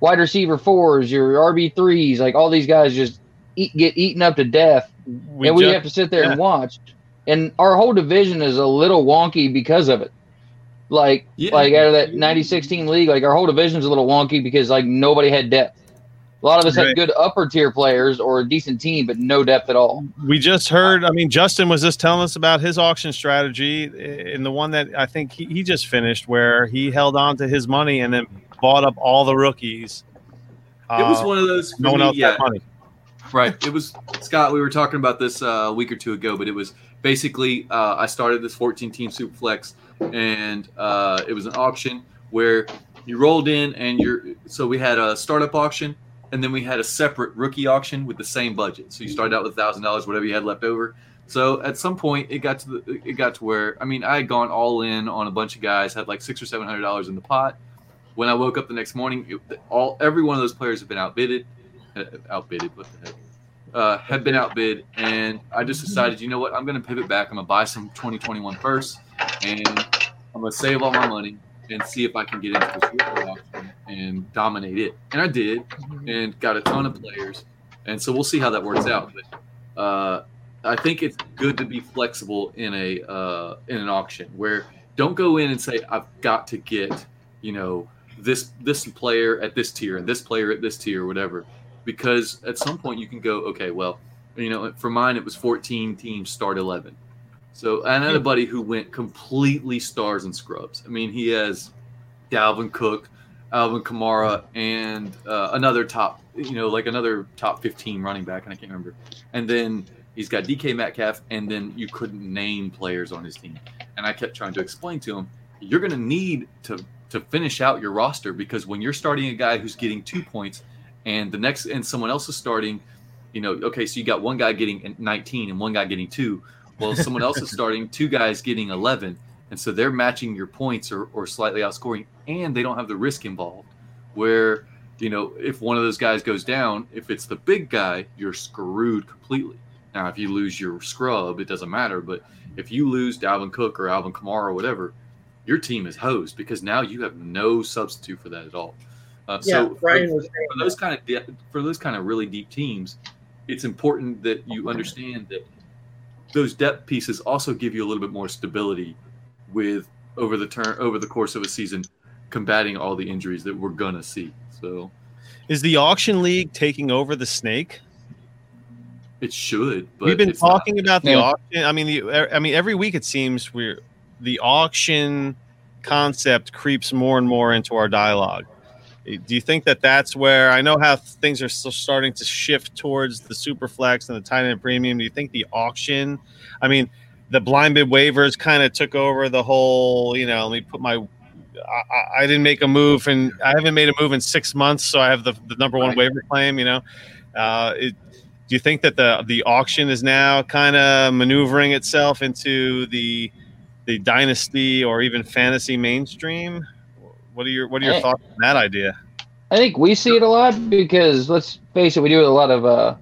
wide receiver fours, your RB threes, like all these guys just eat, get eaten up to death, we and we just, have to sit there yeah. and watch. And our whole division is a little wonky because of it. Like yeah. like out of that 9016 league, like our whole division's a little wonky because like nobody had depth. A lot of us right. had good upper tier players or a decent team, but no depth at all. We just heard. I mean, Justin was just telling us about his auction strategy in the one that I think he, he just finished, where he held on to his money and then bought up all the rookies. It was uh, one of those. No one me, else yeah. money. Right. It was Scott. We were talking about this uh, a week or two ago, but it was basically uh, I started this 14 team Superflex and uh, it was an auction where you rolled in and you're so we had a startup auction and then we had a separate rookie auction with the same budget. So you started out with thousand dollars, whatever you had left over. So at some point it got to the it got to where I mean I had gone all in on a bunch of guys, had like six or seven hundred dollars in the pot. When I woke up the next morning, it, all every one of those players had been outbidded, uh, outbidded. What the heck? Uh, had been outbid, and I just decided, you know what, I'm going to pivot back. I'm going to buy some 2021 first, and I'm going to save all my money and see if I can get into this auction and dominate it. And I did, and got a ton of players, and so we'll see how that works out. But uh, I think it's good to be flexible in a uh, in an auction where don't go in and say I've got to get you know this this player at this tier and this player at this tier or whatever because at some point you can go, okay, well, you know, for mine it was 14 teams start 11. So I had a buddy who went completely stars and scrubs. I mean, he has Dalvin Cook, Alvin Kamara, and uh, another top, you know, like another top 15 running back, and I can't remember. And then he's got DK Metcalf, and then you couldn't name players on his team. And I kept trying to explain to him, you're going to need to to finish out your roster because when you're starting a guy who's getting two points and the next and someone else is starting you know okay so you got one guy getting 19 and one guy getting two well someone else is starting two guys getting 11 and so they're matching your points or, or slightly outscoring and they don't have the risk involved. Where you know if one of those guys goes down if it's the big guy you're screwed completely. Now if you lose your scrub it doesn't matter but if you lose Dalvin Cook or Alvin Kamara or whatever your team is hosed because now you have no substitute for that at all. Uh, yeah, so for, for, those kind of de- for those kind of really deep teams, it's important that you understand that those depth pieces also give you a little bit more stability with over the turn over the course of a season, combating all the injuries that we're gonna see. So, is the auction league taking over the snake? It should. We've been talking not. about the yeah. auction. I mean, the er, I mean, every week it seems we're the auction concept creeps more and more into our dialogue. Do you think that that's where I know how things are still starting to shift towards the super flex and the tight end premium? Do you think the auction, I mean, the blind bid waivers kind of took over the whole, you know, let me put my, I, I, didn't make a move and I haven't made a move in six months. So I have the, the number one right. waiver claim, you know, uh, it, do you think that the, the auction is now kind of maneuvering itself into the, the dynasty or even fantasy mainstream? What are your What are your I, thoughts on that idea? I think we see it a lot because let's face it, we do with a lot of uh,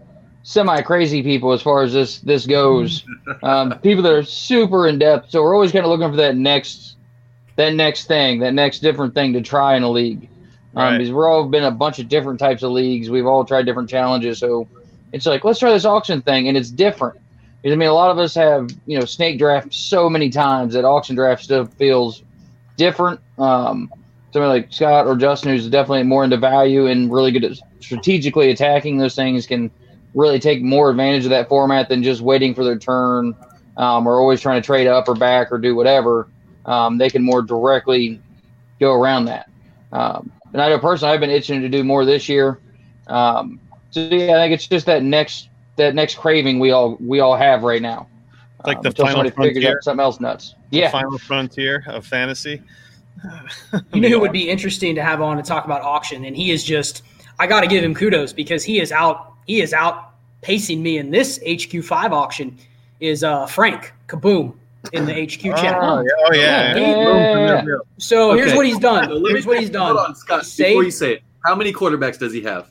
semi crazy people as far as this this goes. Um, people that are super in depth, so we're always kind of looking for that next that next thing, that next different thing to try in a league. Um, right. Because we're all been a bunch of different types of leagues. We've all tried different challenges, so it's like let's try this auction thing, and it's different. Because I mean, a lot of us have you know snake draft so many times that auction draft stuff feels different. Um, somebody like Scott or Justin, who's definitely more into value and really good at strategically attacking those things, can really take more advantage of that format than just waiting for their turn um, or always trying to trade up or back or do whatever. Um, they can more directly go around that. Um, and I know personally, I've been itching to do more this year. Um, So yeah, I think it's just that next that next craving we all we all have right now. It's like um, the final frontier. something else nuts. The Yeah, final frontier of fantasy. You know who would be interesting to have on to talk about auction, and he is just I got to give him kudos because he is out he is out pacing me in this HQ five auction. Is uh, Frank Kaboom in the HQ chat? Oh, yeah. Oh, yeah. Yeah, yeah, yeah. So here's what he's done. So let me- Here's what he's done. Hold on, Scott. Save- Before you say it, how many quarterbacks does he have?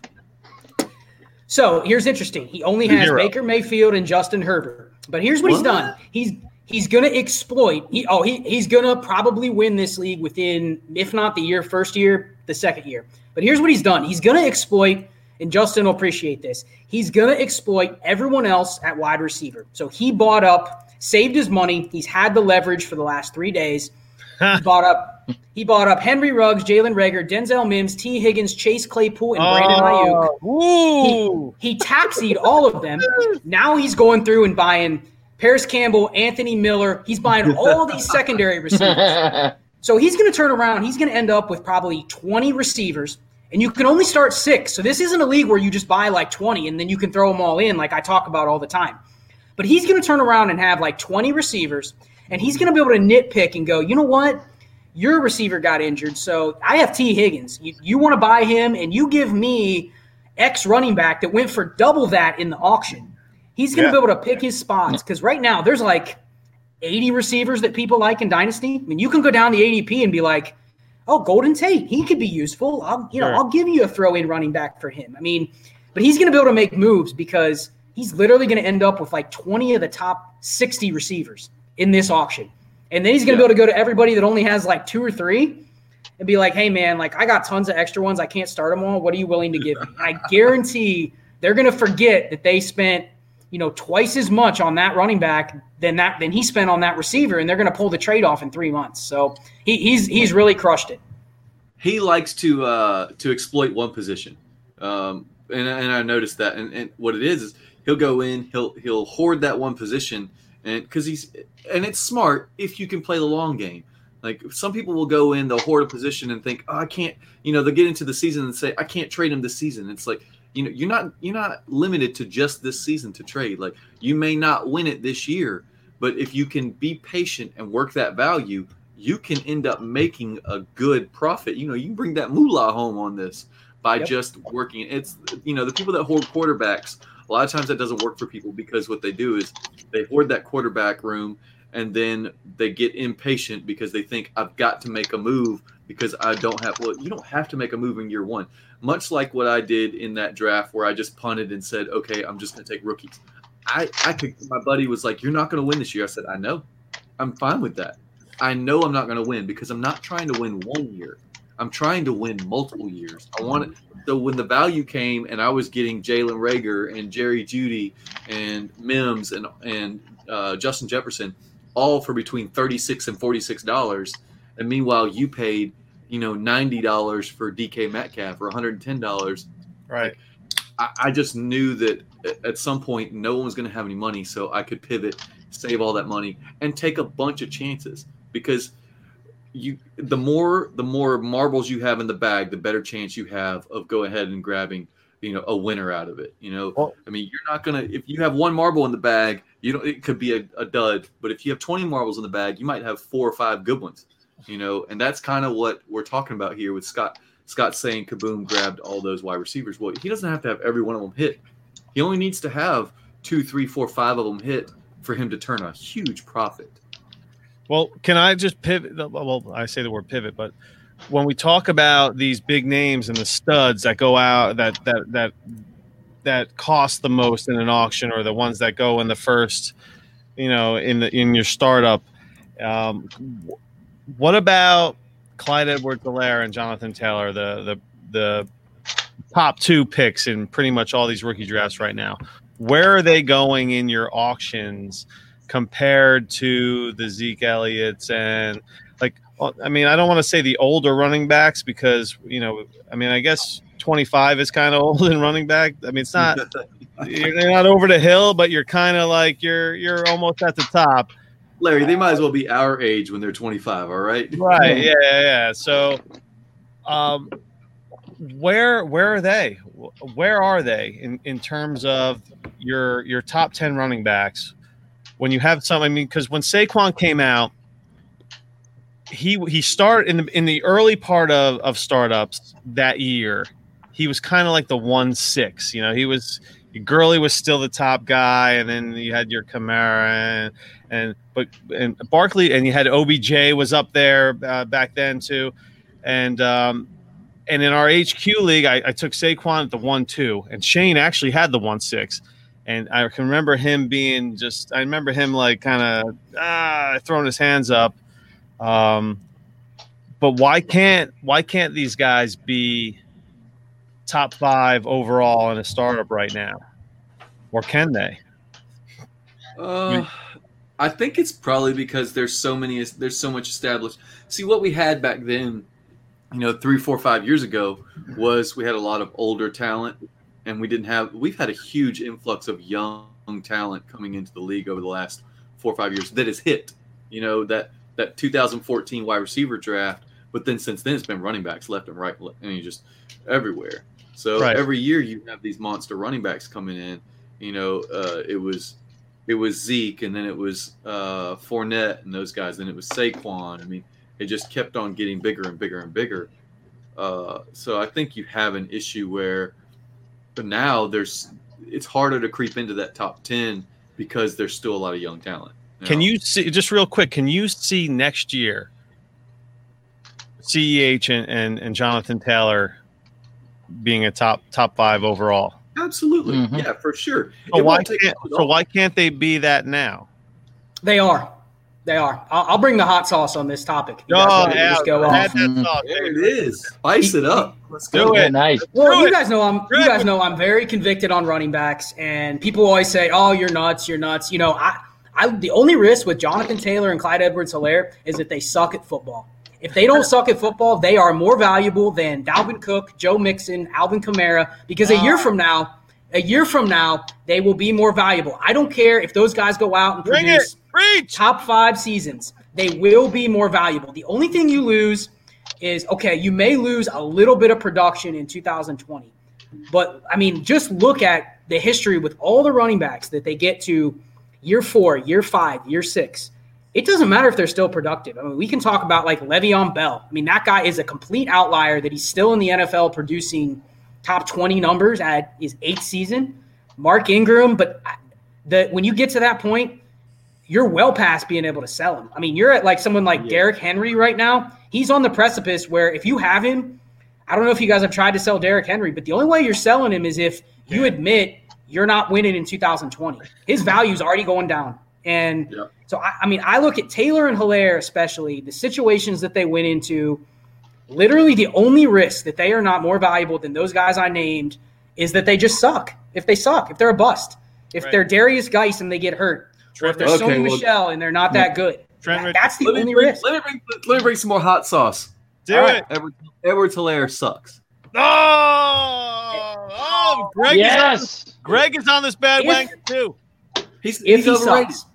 So here's interesting. He only has Zero. Baker Mayfield and Justin Herbert. But here's what, he's done. He's he's gonna exploit. He oh he he's gonna probably win this league within, if not the year, first year, the second year. But here's what he's done. He's gonna exploit, and Justin will appreciate this. He's gonna exploit everyone else at wide receiver. So he bought up, saved his money. He's had the leverage for the last three days. He bought up. He bought up Henry Ruggs, Jalen Reagor, Denzel Mims, Tee Higgins, Chase Claypool, and Brandon oh, Aiyuk. Oh, He taxied all of them. Now he's going through and buying Parris Campbell, Anthony Miller. He's buying all these secondary receivers. So he's going to turn around. He's going to end up with probably 20 receivers, and you can only start six. So this isn't a league where you just buy like 20 and then you can throw them all in, like I talk about all the time. But he's going to turn around and have like 20 receivers, and he's going to be able to nitpick and go, you know what? Your receiver got injured, so I have Tee Higgins. You, you want to buy him, and you give me X running back that went for double that in the auction. He's going to Yeah. be able to pick his spots because right now there's like 80 receivers that people like in Dynasty. I mean, you can go down the ADP and be like, oh, Golden Tate, he could be useful. I'll, you know, Sure. I'll give you a throw in running back for him. I mean, but he's going to be able to make moves because he's literally going to end up with like 20 of the top 60 receivers in this auction. And then he's going to be able to go to everybody that only has like two or three and be like, hey, man, like I got tons of extra ones. I can't start them all. What are you willing to give me? And I guarantee they're going to forget that they spent, you know, twice as much on that running back than that than he spent on that receiver, and they're going to pull the trade off in three months. So he, he's he's really crushed it. he likes to uh, to exploit one position, um, and and I noticed that. And, and what it is is he'll go in, he'll he'll hoard that one position, and because he's and it's smart if you can play the long game. Like some people will go in, they'll hoard a position and think, oh, I can't. You know, they'll get into the season and say, I can't trade him this season. It's like you know, you're not you're not limited to just this season to trade. Like you may not win it this year, but if you can be patient and work that value, you can end up making a good profit. You know, you can bring that moolah home on this by Yep. just working. It's you know the people that hoard quarterbacks. A lot of times that doesn't work for people because what they do is they hoard that quarterback room and then they get impatient because they think I've got to make a move because I don't have. Well, you don't have to make a move in year one. Much like what I did in that draft where I just punted and said, okay, I'm just going to take rookies. I, I could. My buddy was like, "You're not going to win this year." I said, "I know. I'm fine with that. I know I'm not going to win because I'm not trying to win one year. I'm trying to win multiple years. I want it. So when the value came and I was getting Jalen Reagor and Jerry Jeudy and Mims and and uh, Justin Jefferson, all for between thirty six and forty six dollars, and meanwhile you paid you know ninety dollars for DK Metcalf or one hundred and ten dollars. right. I, I just knew that at- at some point no one was going to have any money, so I could pivot, save all that money, and take a bunch of chances because you the more the more marbles you have in the bag, the better chance you have of go ahead and grabbing you know a winner out of it. You know, Well- I mean, you're not gonna if you have one marble in the bag, you know it could be a, a dud, but if you have 20 marbles in the bag, you might have four or five good ones. You know, and that's kind of what we're talking about here with Scott. Scott saying Kaboom grabbed all those wide receivers. Well, he doesn't have to have every one of them hit. He only needs to have two, three, four, five of them hit for him to turn a huge profit. Well, can I just pivot? Well, I say the word pivot, but when we talk about these big names and the studs that go out that that that that cost the most in an auction, or the ones that go in the first, you know, in the in your startup, um, what about Clyde Edwards-Helaire and Jonathan Taylor, the the the top two picks in pretty much all these rookie drafts right now? Where are they going in your auctions? compared to the Zeke Elliott's and like I mean I don't want to say the older running backs because you know I mean I guess 25 is kind of old in running back. I mean it's not you're not over the hill but you're kind of like you're you're almost at the top. Larry, they might as well be our age when they're 25. All right. Right. Yeah, yeah, yeah. So um where where are they? Where are they in, in terms of your your top ten running backs? When you have some, I mean, because when Saquon came out, he he started in the in the early part of of startups that year. He was kind of like the one six. You know, he was Gurley was still the top guy, and then you had your Kamara and, and but and Barkley, and you had OBJ was up there uh, back then too, and um, and in our HQ league, I, I took Saquon at the one two, and Shane actually had the one six, and I can remember him being just. I remember him like kind of ah, throwing his hands up. Um, but why can't why can't these guys be top five overall in a startup right now, or can they? Uh, I think it's probably because there's so many, there's so much established. See what we had back then, you know, three, four, five years ago was we had a lot of older talent, and we didn't have. We've had a huge influx of young talent coming into the league over the last four or five years that has hit. You know that that 2014 wide receiver draft, but then since then it's been running backs left and right, and you just everywhere. So right. every year you have these monster running backs coming in. You know, uh, it was it was Zeke, and then it was uh, Fournette, and those guys, and it was Saquon. I mean, it just kept on getting bigger and bigger and bigger. Uh, so I think you have an issue where, but now there's it's harder to creep into that top ten because there's still a lot of young talent. You can know? you see just real quick? Can you see next year? Ceh and, and, and Jonathan Taylor being a top top five overall. Absolutely, mm-hmm. yeah, for sure. So why, can't, so why can't they be that now? They are. They are. I'll, I'll bring the hot sauce on this topic. Oh, yeah, go off. Sauce, there it is. Spice it up. Let's do it. Nice. Well, do you it. guys know I'm. You guys know I'm very convicted on running backs, and people always say, "Oh, you're nuts. You're nuts." You know, I, I the only risk with Jonathan Taylor and Clyde Edwards-Helaire is that they suck at football. If they don't suck at football, they are more valuable than Dalvin Cook, Joe Mixon, Alvin Kamara, because a year from now, a year from now, they will be more valuable. I don't care if those guys go out and Bring produce Preach. top five seasons. They will be more valuable. The only thing you lose is okay, you may lose a little bit of production in 2020. But I mean, just look at the history with all the running backs that they get to year four, year five, year six it doesn't matter if they're still productive. I mean, we can talk about like Le'Veon Bell. I mean, that guy is a complete outlier that he's still in the NFL producing top 20 numbers at his eighth season. Mark Ingram, but uh, the when you get to that point, you're well past being able to sell him. I mean, you're at like someone like yeah. Derrick Henry right now. He's on the precipice where if you have him, I don't know if you guys have tried to sell Derrick Henry, but the only way you're selling him is if you admit you're not winning in 2020. His value's already going down. And yeah. so, I, I, mean, I look at Taylor and Helaire, especially the situations that they went into. Literally, the only risk that they are not more valuable than those guys I named is that they just suck. If they suck, if they're a bust, if right. they're Derrius Guice and they get hurt, Trent, or if they're okay, Sony well, Michel and they're not that good. Trent, that's the only bring, risk. Let me, bring, let me bring some more hot sauce. Do All it. Right. Edward, Edward Helaire sucks. Oh, oh, Greg yes. Is on, Greg is on this bandwagon too. He's, he's he overrated. Sucks.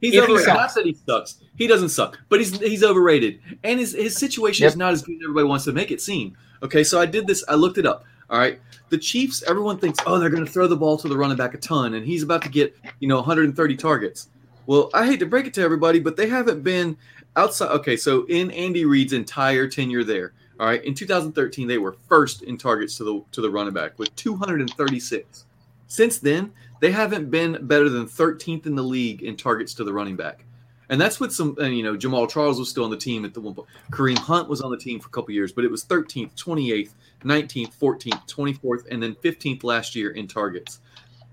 He's if overrated. He Not that he sucks. He doesn't suck, but he's he's overrated, and his his situation yep. is not as good as everybody wants to make it seem. Okay, so I did this. I looked it up. All right, the Chiefs. Everyone thinks, oh, they're going to throw the ball to the running back a ton, and he's about to get you know 130 targets. Well, I hate to break it to everybody, but they haven't been outside. Okay, so in Andy Reid's entire tenure there, all right, in 2013 they were first in targets to the to the running back with 236. Since then, they haven't been better than 13th in the league in targets to the running back. And that's with some, you know, Jamaal Charles was still on the team at the one point. Kareem Hunt was on the team for a couple years, but it was 13th, 28th, 19th, 14th, 24th, and then 15th last year in targets.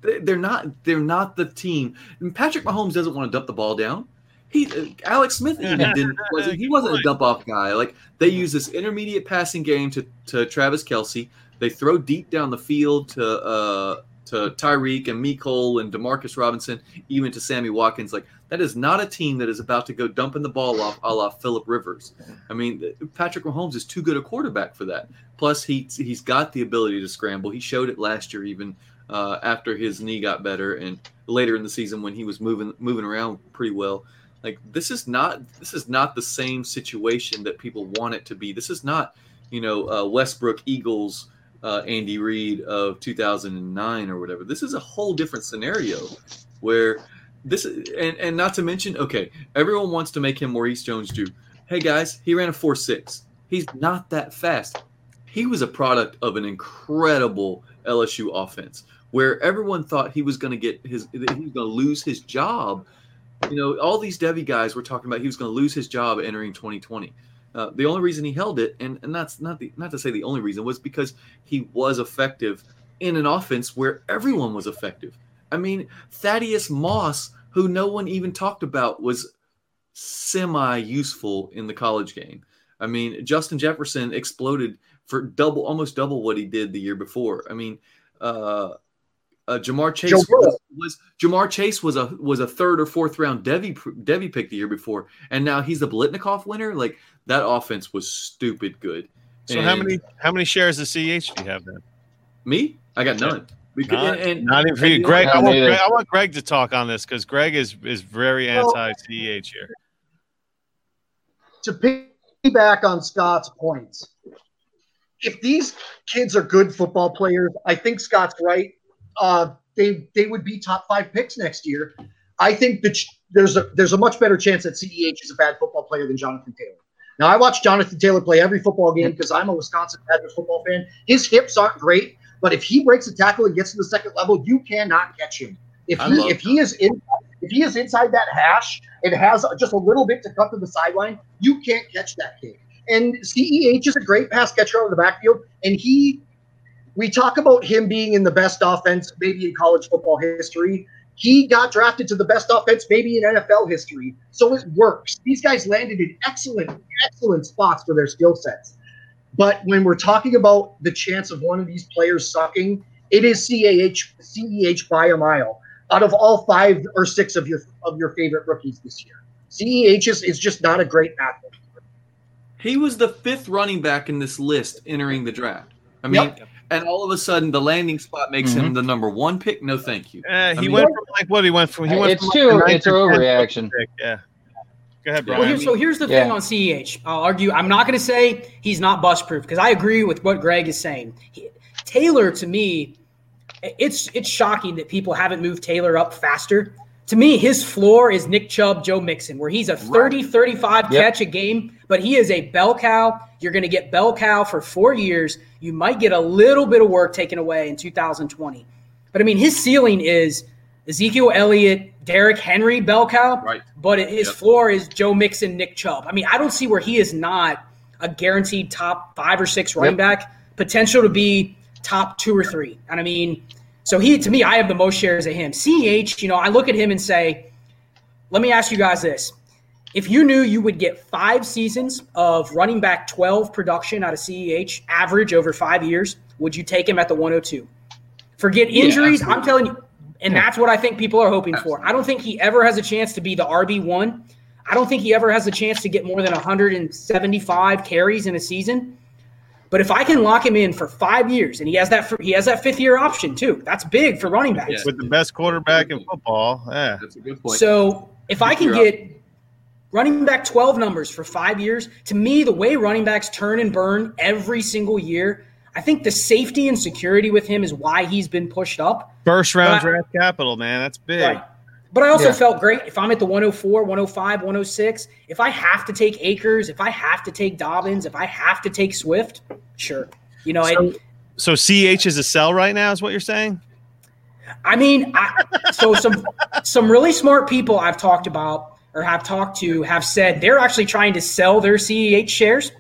They're not, they're not the team. And Patrick Mahomes doesn't want to dump the ball down. He, uh, Alex Smith even didn't. Wasn't, he wasn't a dump off guy. Like they use this intermediate passing game to to Travis Kelce. They throw deep down the field to uh, to Tyreek and Mecole and Demarcus Robinson, even to Sammy Watkins. Like that is not a team that is about to go dumping the ball off a la Philip Rivers. I mean, Patrick Mahomes is too good a quarterback for that. Plus, he he's got the ability to scramble. He showed it last year, even uh, after his knee got better, and later in the season when he was moving moving around pretty well. Like this is not this is not the same situation that people want it to be. This is not you know uh, Westbrook Eagles uh, Andy Reid of 2009 or whatever. This is a whole different scenario where this and and not to mention, okay, everyone wants to make him Maurice Jones-Drew. Hey guys, he ran a four six. He's not that fast. He was a product of an incredible LSU offense where everyone thought he was going to get his he was going to lose his job. You know, all these Devy guys were talking about he was going to lose his job entering 2020. Uh, the only reason he held it, and, and that's not the not to say the only reason, was because he was effective in an offense where everyone was effective. I mean, Thaddeus Moss, who no one even talked about, was semi useful in the college game. I mean, Justin Jefferson exploded for double, almost double what he did the year before. I mean, uh, uh, Ja'Marr Chase was, was, Ja'Marr Chase was a was a third or fourth round Devy Devy pick the year before, and now he's a Biletnikoff winner. Like that offense was stupid good. So and how many how many shares of CEH do you have then? Me, I got none. Because, not, and, and, not even for you, Greg. I want Greg, I want Greg to talk on this because Greg is is very anti CEH here. To piggyback on Scott's points, if these kids are good football players, I think Scott's right uh, they they would be top five picks next year. I think that there's a there's a much better chance that CEH is a bad football player than Jonathan Taylor. Now I watch Jonathan Taylor play every football game because I'm a Wisconsin Badgers football fan. His hips aren't great, but if he breaks a tackle and gets to the second level, you cannot catch him. If he if he is in if he is inside that hash and has just a little bit to cut to the sideline, you can't catch that kid. And CEH is a great pass catcher out of the backfield, and he we talk about him being in the best offense, maybe in college football history. He got drafted to the best offense, maybe in NFL history. So it works. These guys landed in excellent, excellent spots for their skill sets. But when we're talking about the chance of one of these players sucking, it is CAH, CEH by a mile. Out of all five or six of your of your favorite rookies this year, CEH is, is just not a great athlete. He was the fifth running back in this list entering the draft. I mean, yep and all of a sudden the landing spot makes mm-hmm. him the number one pick. No, thank you. Uh, he mean, went from like what he went from. He went. It's from too. Like it's overreaction. Yeah. Go ahead, Brian. Well, here, so here's the yeah. thing on CEH. I'll argue. I'm not going to say he's not bust proof because I agree with what Greg is saying. He, Taylor, to me, it's it's shocking that people haven't moved Taylor up faster. To me, his floor is Nick Chubb, Joe Mixon, where he's a 30, 35 yep. catch a game, but he is a bell cow. You're going to get bell cow for four years. You might get a little bit of work taken away in 2020. But I mean, his ceiling is Ezekiel Elliott, Derrick Henry, bell cow. Right. But his yep. floor is Joe Mixon, Nick Chubb. I mean, I don't see where he is not a guaranteed top five or six running yep. back, potential to be top two or three. And I mean, so he, to me, I have the most shares of him. CEH, you know, I look at him and say, let me ask you guys this. If you knew you would get five seasons of running back 12 production out of CEH, average over five years, would you take him at the 102? Forget injuries. Yeah, I'm telling you, and that's what I think people are hoping absolutely. for. I don't think he ever has a chance to be the RB1. I don't think he ever has a chance to get more than 175 carries in a season. But if I can lock him in for five years, and he has that he has that fifth year option too, that's big for running backs. Yeah. With the best quarterback in football, yeah, that's a good point. So if I can get running back 12 numbers for five years, to me, the way running backs turn and burn every single year, I think the safety and security with him is why he's been pushed up. First round draft capital, man, that's big. Right. But I also yeah. felt great if I'm at the 104, 105, 106. If I have to take Akers, if I have to take Dobbins, if I have to take Swift, sure. You know, so, so CEH is a sell right now, is what you're saying? I mean, I, so some some really smart people I've talked about or have talked to have said they're actually trying to sell their CEH shares.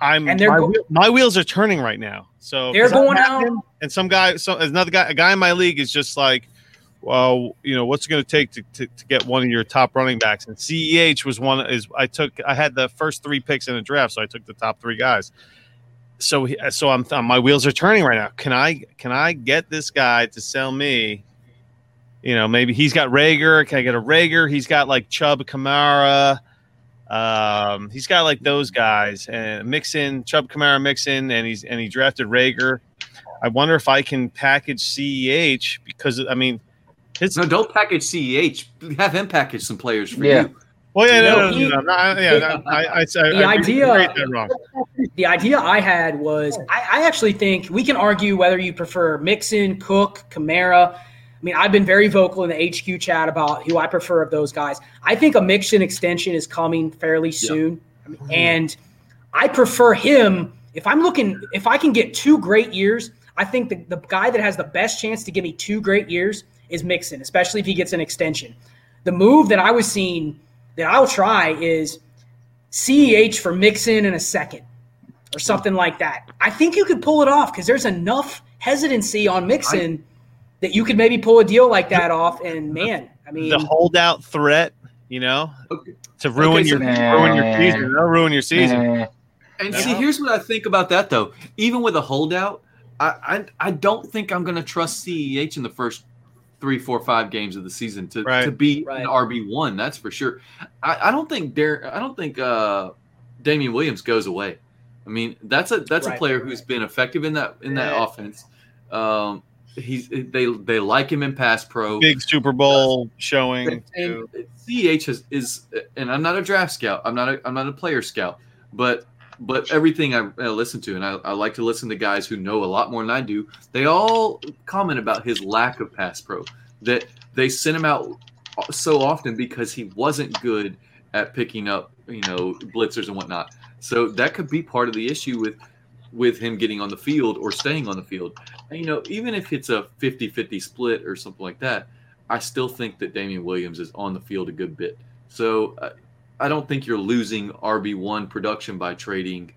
I'm and they're my, go- my wheels are turning right now. So they're going out, and some guy, so another guy, a guy in my league is just like, well, you know, what's it going to take to, to get one of your top running backs? And CEH was one. Is I took I had the first three picks in the draft, so I took the top three guys. So so I'm, my wheels are turning right now. Can I can I get this guy to sell me? You know, maybe he's got Reagor. Can I get a Reagor? He's got like Chubb Kamara. Um, he's got like those guys and Mixon, Chubb Kamara Mixon, and he's and he drafted Reagor. I wonder if I can package CEH because I mean his, no, don't package CEH. Have him package some players for yeah. you. Well, yeah, no, no, no, no, no, yeah, I, I, I, the idea. the idea I had was I, I, actually think we can argue whether you prefer Mixon, Cook, Kamara. I mean, I've been very vocal in the HQ chat about who I prefer of those guys. I think a Mixon extension is coming fairly soon, yep. and I prefer him. If I'm looking, if I can get two great years, I think the, the guy that has the best chance to give me two great years is Mixon, especially if he gets an extension. The move that I was seeing that I'll try is CEH for Mixon in a second or something like that. I think you could pull it off because there's enough hesitancy on Mixon I, that you could maybe pull a deal like that off. And man, I mean, the holdout threat, you know, okay. to ruin okay, your so, ruin your season, they'll ruin your season. And see, here's what I think about that though. Even with a holdout, I I, I don't think I'm going to trust CEH in the first three, four, five games of the season to, right. to be right. an RB one. That's for sure. I, I don't think Dar- I don't think uh, Damien Williams goes away. I mean, that's a that's right. a player who's been effective in that in that offense. Um, he's they they like him in pass pro. Big Super Bowl uh, showing. And CEH is, is and I'm not a draft scout. I'm not a I'm not a player scout, but but everything I, I listen to, and I, I, like to listen to guys who know a lot more than I do, they all comment about his lack of pass pro. That they sent him out so often because he wasn't good at picking up, you know, blitzers and whatnot. So that could be part of the issue with with him getting on the field or staying on the field. And, you know, even if it's a 50-50 split or something like that, I still think that Damien Williams is on the field a good bit. So uh, I don't think you're losing RB one production by trading,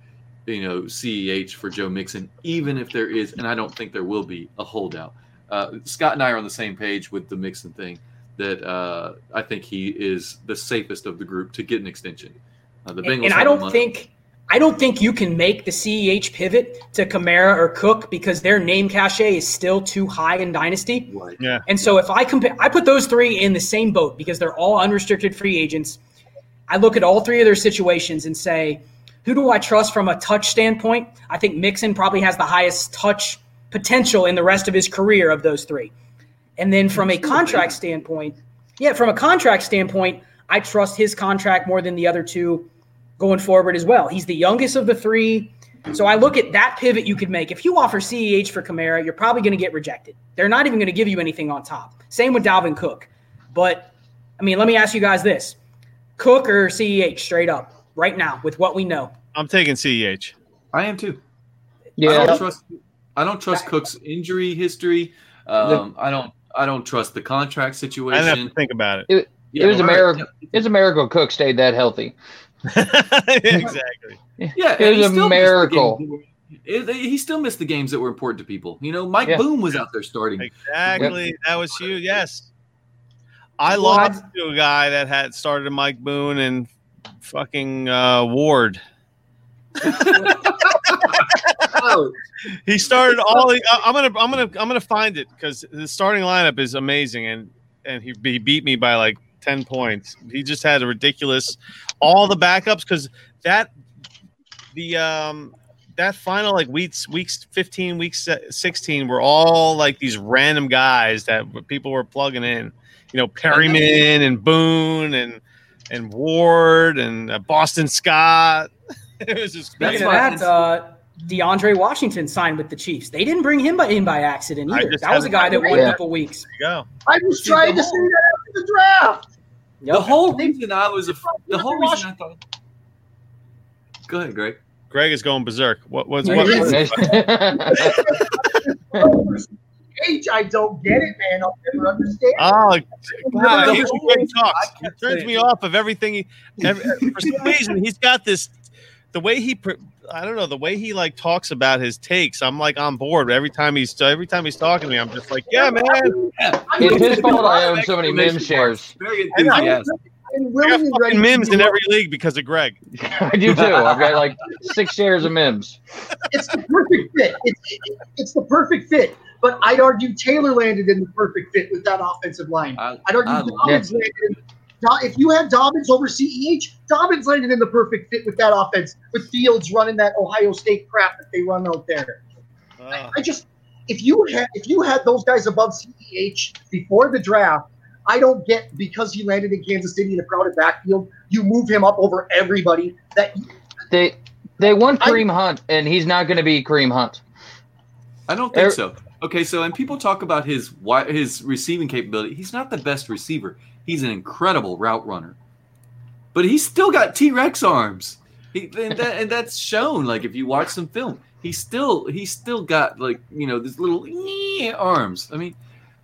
you know, CEH for Joe Mixon, even if there is, and I don't think there will be a holdout. Uh, Scott and I are on the same page with the Mixon thing. That uh, I think he is the safest of the group to get an extension. Uh, the Bengals and, and I don't think I don't think you can make the CEH pivot to Kamara or Cook because their name cachet is still too high in Dynasty. Right. Yeah. And so if I compare, I put those three in the same boat because they're all unrestricted free agents. I look at all three of their situations and say, who do I trust from a touch standpoint? I think Mixon probably has the highest touch potential in the rest of his career of those three. And then from a contract standpoint, yeah, from a contract standpoint, I trust his contract more than the other two going forward as well. He's the youngest of the three. So I look at that pivot you could make. If you offer CEH for Kamara, you're probably going to get rejected. They're not even going to give you anything on top. Same with Dalvin Cook. But I mean, let me ask you guys this. Cook or CEH straight up right now with what we know? I'm taking CEH. I am too. Yeah. I don't trust, I don't trust Cook's injury history. Um, I don't I don't trust the contract situation. I have to think about it. It, yeah, it was a miracle. It's a miracle Cook stayed that healthy. exactly. Yeah, it was a miracle. he still missed the games that were important to people. You know, Mike yeah. Boone was out there starting. Exactly. Yep. That was you. Yes. I lost to a guy that had started Mike Boone and fucking uh, Ward. oh. He started all. I'm gonna, I'm gonna, I'm gonna find it because the starting lineup is amazing, and and he, he beat me by like ten points. He just had a ridiculous, all the backups because that the um that final like weeks weeks 15 weeks 16 were all like these random guys that people were plugging in you know Perryman and Boone and and Ward and uh, Boston Scott. it was just speaking of that. Uh, DeAndre Washington signed with the Chiefs. They didn't bring him in by accident either. That was a guy that won a couple weeks. There you go. I was trying to say that after the draft. Yep. The whole reason I was a, the whole reason I thought. Go ahead, Greg. Greg is going berserk. What was what? H, I don't get it, man. I'll never understand. Oh, God, he, he talks. He turns me off of everything. He, every, for some reason, he's got this. The way he, I don't know, the way he like talks about his takes. I'm like on board every time he's every time he's talking to me. I'm just like, yeah, man. It's his fault I own so many mem shares. Very enthusiastic. I got fucking Mims in every league because of Greg. I do too. I've got like six shares of Mims. It's the perfect fit. It's, it's the perfect fit. But I'd argue Taylor landed in the perfect fit with that offensive line. I, would argue I, Dobbins landed in, if you had Dobbins over CEH, Dobbins landed in the perfect fit with that offense, with Fields running that Ohio State crap that they run out there. Uh. I, I, just if you had if you had those guys above CEH before the draft, I don't get because he landed in Kansas City in a crowded backfield, you move him up over everybody. That they They want Kareem Hunt, and he's not going to be Kareem Hunt. I don't think er, so. Okay, so and people talk about his his receiving capability. He's not the best receiver. He's an incredible route runner, but he's still got T Rex arms. He, and, that, and that's shown. Like if you watch some film, he's still he's still got like you know these little arms. I mean,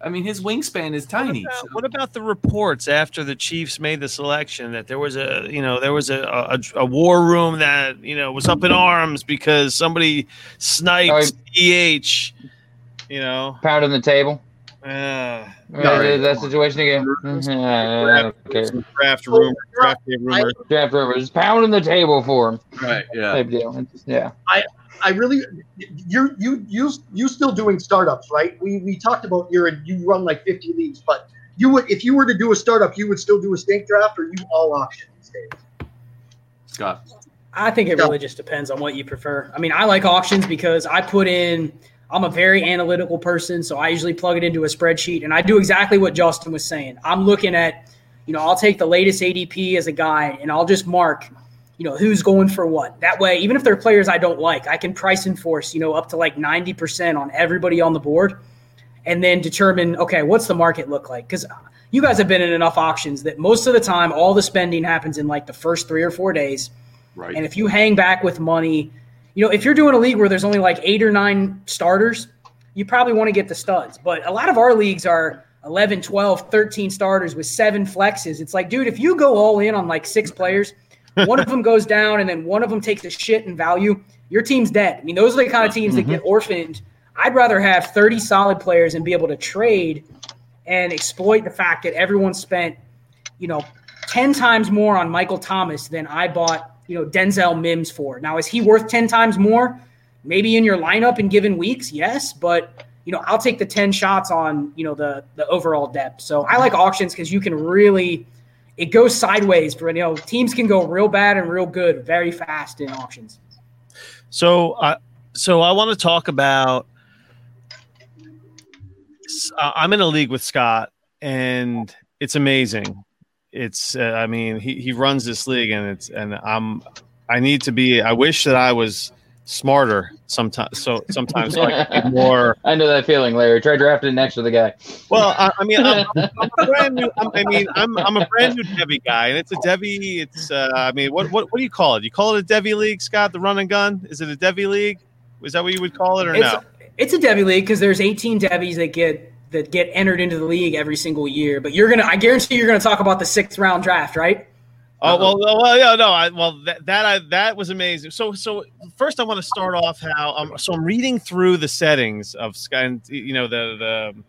I mean, his wingspan is tiny. What about, so. what about, the reports after the Chiefs made the selection that there was a, you know, there was a, a, a war room that you know was up in arms because somebody sniped EH, you know, pounding the table. Uh, no, that situation again. Uh, okay. Draft rumor, draft rumor, draft rumor. Just pounding the table for him. Right. Yeah. Type deal. Yeah. I I really, you're you you you still doing startups, right? We we talked about you're you run like 50 leagues, but you would if you were to do a startup, you would still do a snake draft, or you all auction these days. Scott, I think it really just depends on what you prefer. I mean, I like auctions because I put in. I'm a very analytical person, so I usually plug it into a spreadsheet, and I do exactly what Justin was saying. I'm looking at, you know, I'll take the latest ADP as a guide, and I'll just mark you know, who's going for what. That way, even if they're players I don't like, I can price enforce, you know, up to like 90% on everybody on the board and then determine, okay, what's the market look like? Because you guys have been in enough auctions that most of the time, all the spending happens in like the first three or four days. Right. And if you hang back with money, you know, if you're doing a league where there's only like eight or nine starters, you probably want to get the studs. But a lot of our leagues are 11, 12, 13 starters with seven flexes. It's like, dude, if you go all in on like six players – one of them goes down and then one of them takes a shit in value, your team's dead. I mean, those are the kind of teams mm-hmm. that get orphaned. I'd rather have 30 solid players and be able to trade and exploit the fact that everyone spent, you know, 10 times more on Michael Thomas than I bought, you know, Denzel Mims for. Now, is he worth 10 times more? Maybe in your lineup in given weeks, yes, but you know, I'll take the 10 shots on, you know, the the overall depth. So I like auctions because you can really – it goes sideways for you know teams can go real bad and real good very fast in auctions. So, uh, so I want to talk about. Uh, I'm in a league with Scott, and it's amazing. It's, uh, I mean, he he runs this league, and it's, and I'm, I need to be. I wish that I was smarter sometimes. So sometimes like more. I know that feeling, Larry. Try drafting next to the guy. Well, I, I mean, I'm, I'm, a brand new. I'm, i mean, I'm I'm a brand new Devy guy, and it's a Devy. It's uh, I mean, what what what do you call it? You call it a Devy league, Scott? The run and gun? Is it a Devy league? Is that what you would call it, or it's, no? It's a Devy league because there's 18 Devies that get that get entered into the league every single year. But you're gonna, I guarantee you're gonna talk about the sixth round draft, right? Oh well, well, yeah, no, I, well that that I, that was amazing. So, so first, I want to start off how um, so I'm reading through the settings of Sky, you know the the,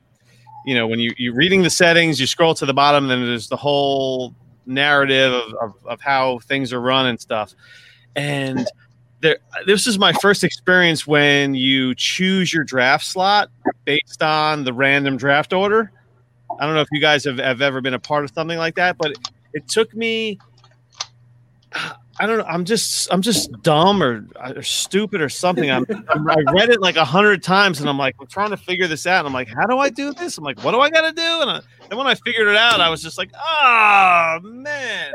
you know when you you're reading the settings, you scroll to the bottom, then there's the whole narrative of, of, of how things are run and stuff, and there this is my first experience when you choose your draft slot based on the random draft order. I don't know if you guys have, have ever been a part of something like that, but it, it took me I don't know. I'm just I'm just dumb or, or stupid or something. I'm, I'm, i read it like a hundred times and I'm like I'm trying to figure this out. And I'm like, how do I do this? I'm like, what do I got to do? And, I, and when I figured it out, I was just like, oh man.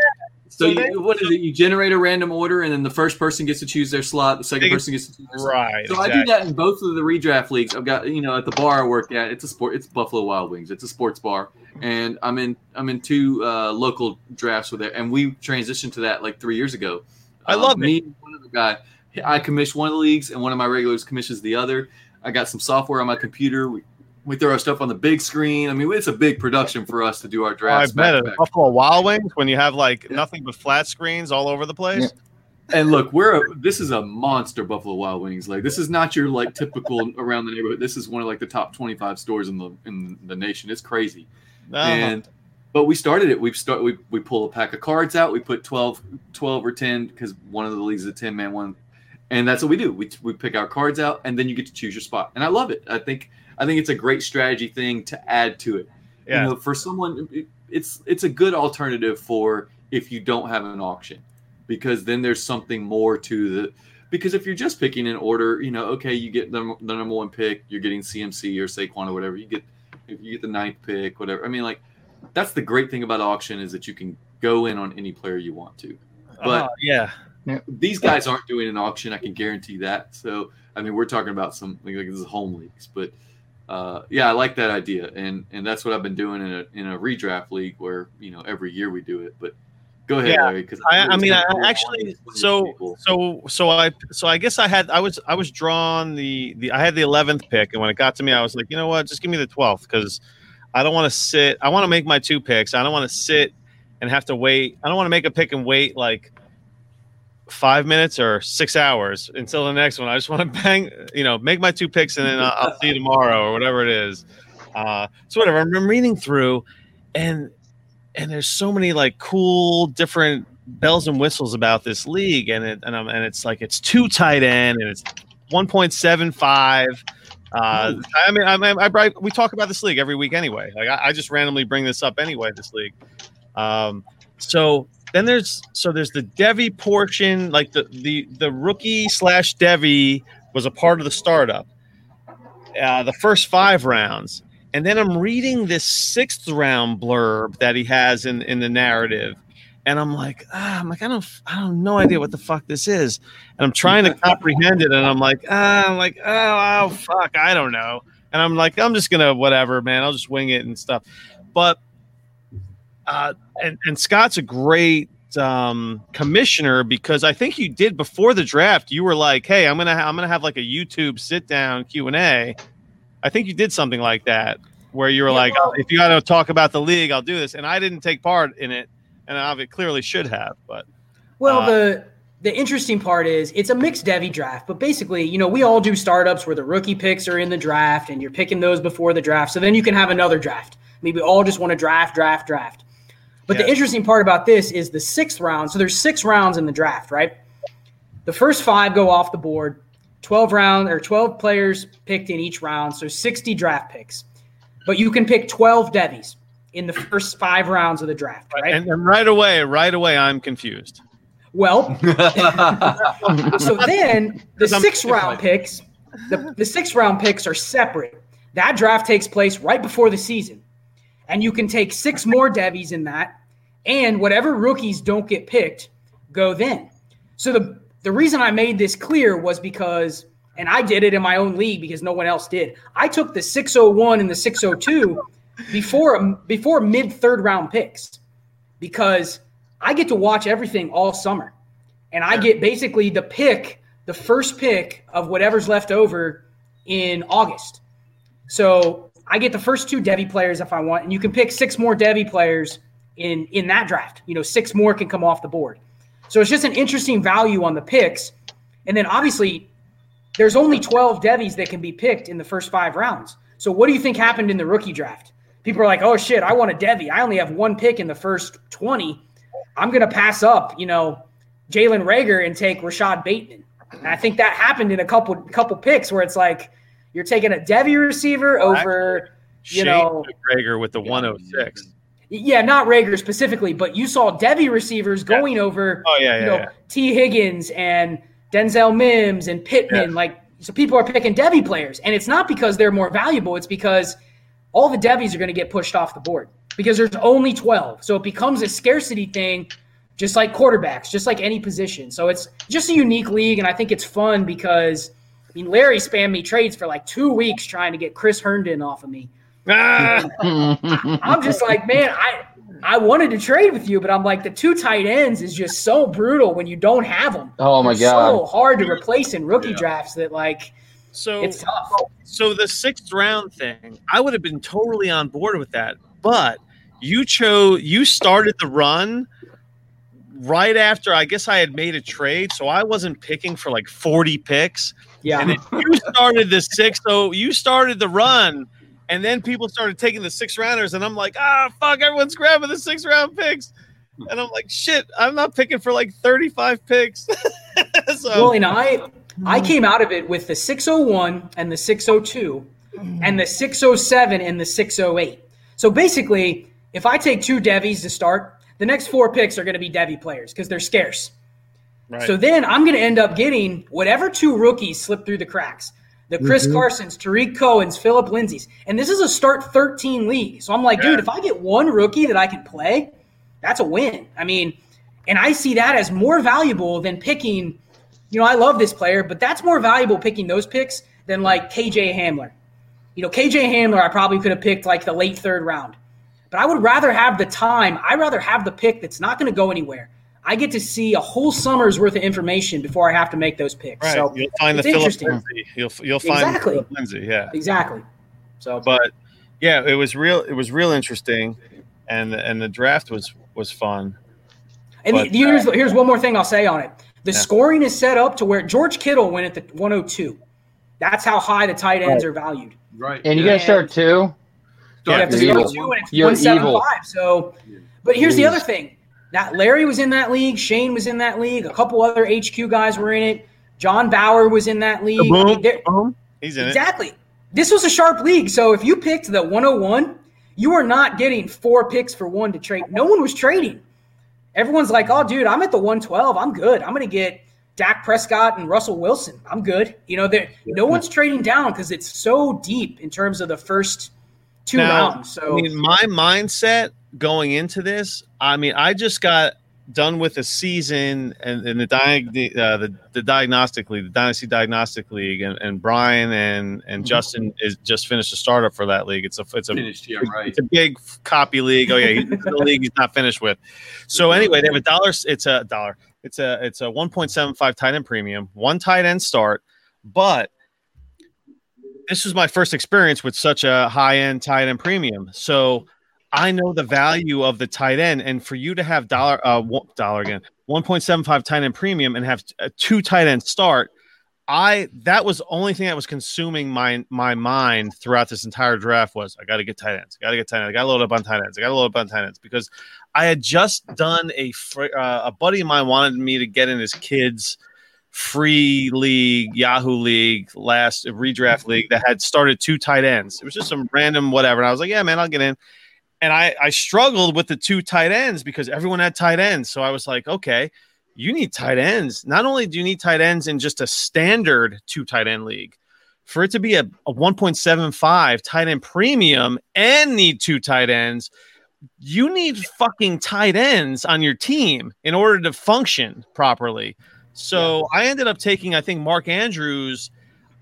So, so you, then, what is it? You generate a random order, and then the first person gets to choose their slot. The second person gets to choose their right. So exactly. I do that in both of the redraft leagues. I've got you know at the bar I work at. It's a sport. It's Buffalo Wild Wings. It's a sports bar, and I'm in I'm in two uh, local drafts with it, and we transitioned to that like three years ago. I um, love me. One of the guy, I commission one of the leagues, and one of my regulars commissions the other. I got some software on my computer. We we throw our stuff on the big screen. I mean, it's a big production for us to do our drafts. Oh, I bet it. Buffalo Wild Wings when you have like yeah. nothing but flat screens all over the place. Yeah. And look, we're a, this is a monster Buffalo Wild Wings. Like this is not your like typical around the neighborhood. This is one of like the top twenty five stores in the in the nation. It's crazy. Uh-huh. And but we started it. We've start we we pull a pack of cards out. We put 12, 12 or ten because one of the leagues is a ten man one, and that's what we do. We we pick our cards out, and then you get to choose your spot. And I love it. I think I think it's a great strategy thing to add to it. Yeah. You know, for someone, it's it's a good alternative for if you don't have an auction, because then there's something more to the. Because if you're just picking an order, you know, okay, you get the, the number one pick, you're getting CMC or Saquon or whatever. You get if you get the ninth pick, whatever. I mean, like that's the great thing about auction is that you can go in on any player you want to. But uh, yeah. These guys aren't doing an auction. I can guarantee that. So, I mean, we're talking about some like, like this is home leagues, but uh, yeah, I like that idea, and and that's what I've been doing in a in a redraft league where you know every year we do it. But go ahead, Yeah. Larry. Because I, I mean, I actually, so so so I so I guess I had I was I was drawn the the I had the eleventh pick, and when it got to me, I was like, you know what, just give me the twelfth because I don't want to sit. I want to make my two picks. I don't want to sit and have to wait. I don't want to make a pick and wait like five minutes or six hours until the next one. I just want to bang, you know, make my two picks, and then I'll, I'll see you tomorrow or whatever it is. Uh, so whatever. I'm reading through, and and there's so many like cool different bells and whistles about this league, and it and, I'm, and it's like it's two tight end, and it's 1.75. Uh, I mean, I, mean, I, I, we talk about this league every week anyway. Like I, I just randomly bring this up anyway. This league. Um, so then there's so there's the Devy portion, like the the the rookie slash Devy was a part of the startup. Uh, the first five rounds, and then I'm reading this sixth round blurb that he has in in the narrative, and I'm like, ah, I'm like, I don't, I don't no idea what the fuck this is, and I'm trying to comprehend it, and I'm like, ah, I'm like, oh, oh, fuck, I don't know, and I'm like, I'm just gonna whatever, man, I'll just wing it and stuff, but, uh, and and Scott's a great um commissioner because I think you did before the draft, you were like, hey, I'm gonna, ha- I'm gonna have like a YouTube sit down Q and A. I think you did something like that where you were Yeah, like, well- if you got to talk about the league, I'll do this, and I didn't take part in it and I clearly should have. But Well, Uh, the the interesting part is it's a mixed Devy draft, but basically, you know, we all do startups where the rookie picks are in the draft and you're picking those before the draft. So then you can have another draft. Maybe all just want to draft, draft, draft. But the interesting part about this is the sixth round. So there's six rounds in the draft, right? The first five go off the board. 12 round or 12 players picked in each round, so 60 draft picks. But you can pick 12 Devies in the first five rounds of the draft, right? and, and right away, right away, I'm confused. well, so then the six round picks, the, the six round picks are separate. That draft takes place right before the season. And you can take six more Devies in that. And whatever rookies don't get picked, go then. So the the reason I made this clear was because, and I did it in my own league because no one else did. I took the 601 and the 602 before before mid third round picks because I get to watch everything all summer. And I get basically the pick, the first pick of whatever's left over in August. So I get the first two Devy players if I want, and you can pick six more Devy players in in that draft. You know, six more can come off the board. So it's just an interesting value on the picks. And then obviously, there's only 12 Devies that can be picked in the first five rounds. So what do you think happened in the rookie draft? People are like, oh shit, I want a Devy. I only have one pick in the first 20. I'm to pass up, you know, Jalen Reagor and take Rashod Bateman. And I think that happened in a couple couple picks where it's like you're taking a Devy receiver oh, over, you Shane know, McGregor with the 106. yeah, not Reagor specifically, but you saw Devy receivers going over, Oh yeah, you yeah, know, yeah. Tee Higgins and Denzel Mims and Pittman. Like, so people are picking Devy players, and it's not because they're more valuable. It's because all the Devies are going to get pushed off the board because there's only 12. So it becomes a scarcity thing, just like quarterbacks, just like any position. So it's just a unique league, and I think it's fun because. I mean, Larry spammed me trades for like two weeks trying to get Chris Herndon off of me. Ah! I'm just like, man, I I wanted to trade with you, but I'm like, the two tight ends is just so brutal when you don't have them. oh my They're god. so hard to replace in rookie Yeah. drafts that like so it's tough. so the sixth round thing, I would have been totally on board with that, but you chose you started the run right after I guess I had made a trade, so I wasn't picking for like 40 picks. Yeah, And then you started the six, so you started the run, and then people started taking the six rounders, and I'm like, ah, fuck, everyone's grabbing the six round picks. And I'm like, shit, I'm not picking for like 35 picks. so well, and I I came out of it with the 601 and the 602 and the 607 and the 608. So basically, if I take two Devies to start, the next four picks are going to be Devy players because they're scarce. Right. So then I'm going to end up getting whatever two rookies slip through the cracks. The Chris mm-hmm. Carsons, Tarik Cohen's, Phillip Lindsay's. And this is a start 13 league. So I'm like, dude, if I get one rookie that I can play, that's a win. I mean, And I see that as more valuable than picking, you know, I love this player, but that's more valuable picking those picks than like KJ Hamler. You know, KJ Hamler, I probably could have picked like the late third round. But I would rather have the time. I'd rather have the pick that's not going to go anywhere. I get to see a whole summer's worth of information before I have to make those picks. Right. So you'll find the Phillip Lindsay. You'll you'll find exactly. Phillip Lindsay. Yeah. Exactly. So, but yeah, it was real. It was real interesting, and and the draft was was fun. And But, the, here's uh, here's one more thing I'll say on it. The Yeah. scoring is set up to where George Kittle went at the 102. That's how high the tight ends are valued. Right. And you yeah. guys start two. You have to start two and it's You're 175. So, but here's the other thing. That Larry was in that league. Shane was in that league. A couple other HQ guys were in it. John Bauer was in that league. I mean, Boom, there- boom. He's in it. Exactly. This was a sharp league. So if you picked the 101, you are not getting four picks for one to trade. No one was trading. Everyone's like, oh, dude, I'm at the 112. I'm good. I'm going to get Dak Prescott and Russell Wilson. I'm good. You know, there no one's trading down because it's so deep in terms of the first two Now, rounds. So I mean, my mindset going into this, I mean, I just got done with a season and, and the, diag- uh, the the diagnostic league, the dynasty diagnostic league, and, and Brian and and Justin is just finished a startup for that league. It's a it's a finished. Yeah, right. it's a big copy league. Oh yeah, he's the league he's not finished with. So anyway, they have a dollar. It's a dollar. It's a it's a one point seven five tight end premium, one tight end start, but this was my first experience with such a high end tight end premium. So I know the value of the tight end, and for you to have dollar uh one, dollar again one point seven five tight end premium and have a two tight end start. I that was the only thing that was consuming my my mind throughout this entire draft was I got to get tight ends, got to get tight ends, I got to load up on tight ends, I got to load up on tight ends because I had just done a uh, a buddy of mine wanted me to get in his kids free league Yahoo league last redraft mm-hmm. league that had started two tight ends. It was just some random whatever, and I was like, yeah, man, I'll get in. And I I struggled with the two tight ends because everyone had tight ends, so I was like, okay you need tight ends. Not only do you need tight ends in just a standard two tight end league, for it to be a, a 1.75 tight end premium and need two tight ends, you need fucking tight ends on your team in order to function properly. So I ended up taking, I think, Mark Andrews.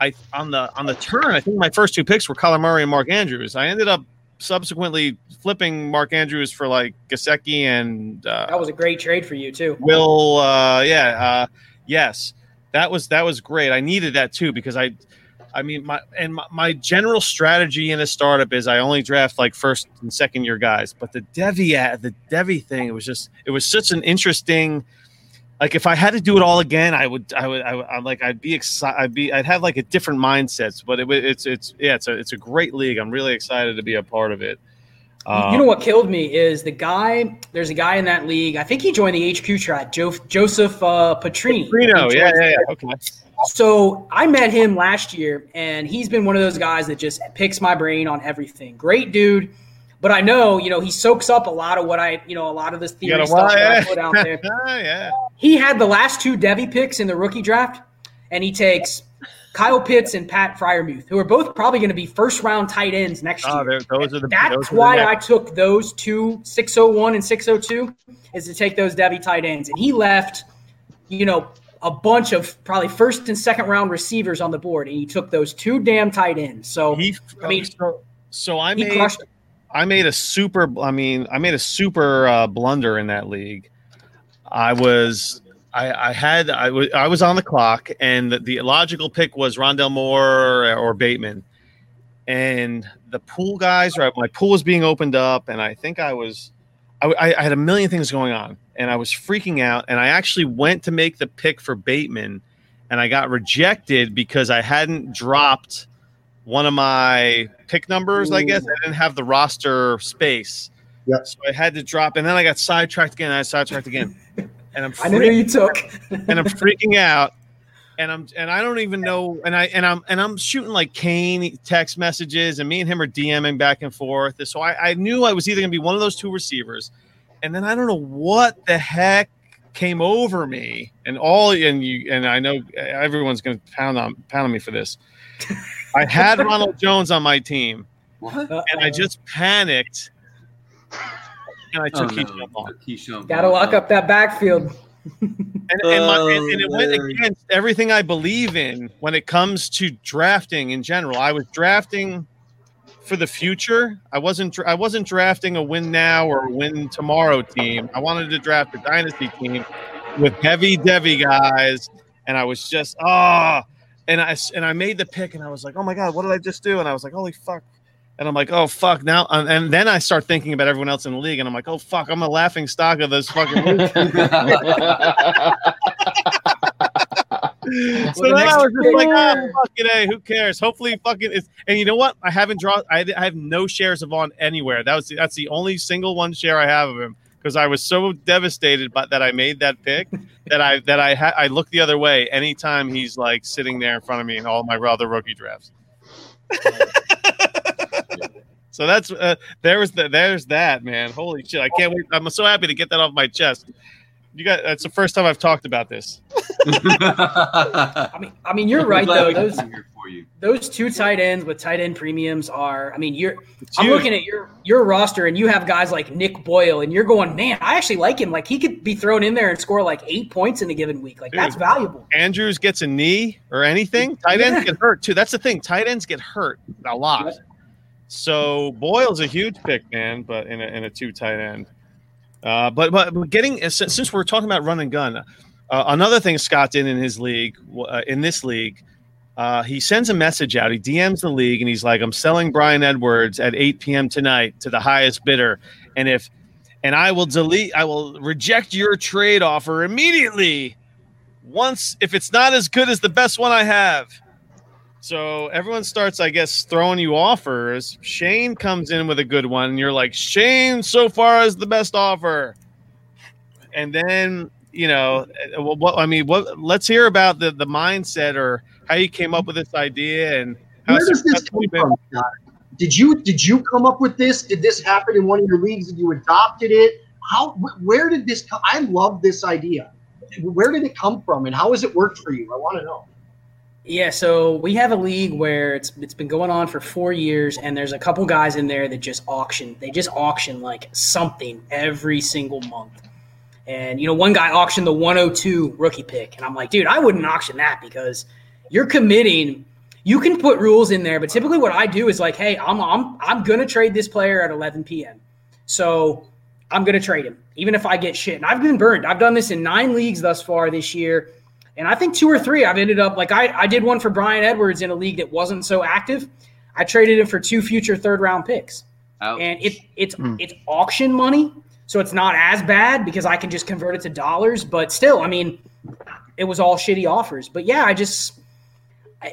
I on the on the turn, I think my first two picks were Kyler Murray and Mark Andrews. I ended up subsequently flipping Mark Andrews for like Gesicki and uh, that was a great trade for you too. Will uh yeah, uh yes. That was that was great. I needed that too because I I mean my and my, my general strategy in a startup is I only draft like first and second year guys. But the Devy the Devy thing, it was just it was such an interesting like if I had to do it all again, I would, I would, I would, I'm like, I'd be excited. I'd be, I'd have like a different mindset. But it, it's, it's, yeah, it's a, it's a great league. I'm really excited to be a part of it. Um, you know what killed me is the guy. There's a guy in that league. I think he joined the HQ track. Jo- Joseph uh, Petrini. Reno, yeah, yeah, yeah. Okay. So I met him last year, and he's been one of those guys that just picks my brain on everything. Great dude, but I know you know he soaks up a lot of what I you know a lot of this theory stuff I put out there. Ah, yeah. He had the last two Devy picks in the rookie draft, and he takes Kyle Pitts and Pat Freiermuth, who are both probably going to be first round tight ends next Oh, year. those are the. That's the why next- I took those two, 601 and 602, is to take those Devy tight ends. And he left, you know, a bunch of probably first and second round receivers on the board, and he took those two damn tight ends. So He, I mean, so, so I made. I made a super. I mean, I made a super uh, blunder in that league. I was. I, I had I was I was on the clock, and the, the logical pick was Rondale Moore or, Bateman, and the pool guys. Right, my pool was being opened up, and I think I was, I, I had a million things going on, and I was freaking out. And I actually went to make the pick for Bateman, and I got rejected because I hadn't dropped one of my pick numbers. I guess I didn't have the roster space. Yep. So I had to drop, and then I got sidetracked again. I sidetracked again, and I'm I know you took. and I'm freaking out, and I'm and I don't even know, and I and I'm and I'm shooting like Kane text messages, and me and him are DMing back and forth. So I, I knew I was either gonna be one of those two receivers, and then I don't know what the heck came over me, and all and you and I know everyone's gonna pound on pound on me for this. I had Ronald Jones on my team What? and I just panicked and I took oh, no. Ke'Shawn. Got to lock up that backfield. and, and, my, and, and, it went oh, against everything I believe in when it comes to drafting in general. I was drafting for the future. I wasn't I wasn't drafting a win now or a win tomorrow team. I wanted to draft a dynasty team with heavy Devy guys, and I was just ah, oh, and I and I made the pick, and I was like, oh my god, what did I just do? And I was like, holy fuck. And I'm like, oh fuck now, and then I start thinking about everyone else in the league, and I'm like, oh fuck, I'm a laughing stock of this fucking league. so then I was just like, oh, fuck it, hey, who cares? Hopefully, fucking is. And you know what? I haven't drawn. I, I have no shares of on anywhere. That was that's the only single one share I have of him because I was so devastated by that I made that pick that I that I ha- I look the other way anytime he's like sitting there in front of me in all my other rookie drafts. so that's uh, there was the, there's that man. Holy shit! I can't wait. I'm so happy to get that off my chest you got that's the first time I've talked about this. I mean, I mean, you're right though. Those those two tight ends with tight end premiums are. I mean, you're. I'm looking at your your roster, and you have guys like Nick Boyle, and you're going, man, I actually like him. Like he could be thrown in there and score like eight points in a given week. Like Dude, that's valuable. Andrews gets a knee or anything. Tight ends yeah. get hurt too. That's the thing. Tight ends get hurt a lot. So Boyle's a huge pick, man, but in a, in a two tight end. Uh, but, but getting uh, since we're talking about run and gun, uh, another thing Scott did in his league, uh, in this league, uh, he sends a message out. He DMs the league and he's like, "I'm selling Bryan Edwards at 8 p.m. tonight to the highest bidder, and if and I will delete, I will reject your trade offer immediately. Once if it's not as good as the best one I have." So everyone starts, I guess, throwing you offers. Shane comes in with a good one, and you're like, Shane so far is the best offer. And then, you know, uh, what I mean, what? Let's hear about the the mindset or how you came up with this idea and how where does this come from? Did you did you come up with this? Did this happen in one of your leagues? Did you adopted it? How? Where did this come? I love this idea. Where did it come from, and how has it worked for you? I want to know. Yeah, so we have a league where it's it's been going on for four years, and there's a couple guys in there that just auction. They just auction like something every single month. And you know, one guy auctioned the 102 rookie pick, and I'm like, dude, I wouldn't auction that because you're committing. You can put rules in there, but typically what I do is like, hey, I'm I'm I'm gonna trade this player at 11 p.m. So I'm gonna trade him, even if I get shit. And I've been burned. I've done this in nine leagues thus far this year and I think two or three I've ended up like I, I did one for Bryan Edwards in a league that wasn't so active. I traded him for two future third round picks. Ouch. And it it's mm. it's auction money, so it's not as bad because I can just convert it to dollars, but still, I mean, it was all shitty offers. But yeah, I just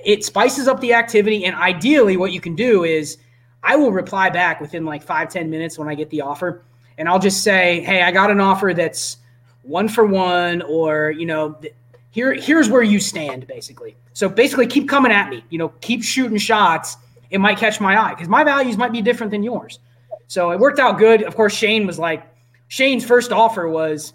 it spices up the activity and ideally what you can do is I will reply back within like five ten minutes when I get the offer and I'll just say, "Hey, I got an offer that's one for one or, you know, here here's where you stand basically. So basically keep coming at me, you know, keep shooting shots. It might catch my eye because my values might be different than yours. So it worked out good. Of course, Shane was like, Shane's first offer was,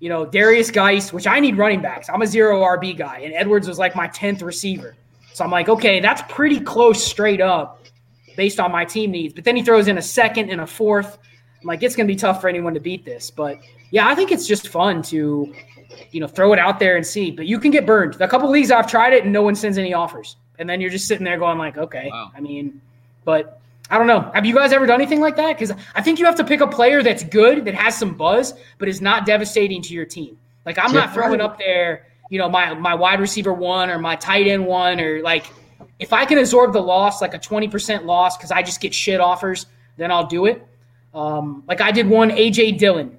you know, Derrius Guice, which I need running backs. I'm a zero RB guy, and Edwards was like my 10th receiver. So I'm like, okay, that's pretty close straight up based on my team needs. But then he throws in a second and a fourth. I'm like, it's going to be tough for anyone to beat this. But yeah, I think it's just fun to you know, throw it out there and see. But you can get burned. A couple leagues I've tried it and no one sends any offers. And then you're just sitting there going like, okay. Wow. I mean, but I don't know. Have you guys ever done anything like that? Because I think you have to pick a player that's good, that has some buzz, but is not devastating to your team. Like I'm not throwing up there, you know, my my wide receiver one or my tight end one or like if I can absorb the loss, like a 20% loss, because I just get shit offers, then I'll do it. Um, like I did one AJ Dillon.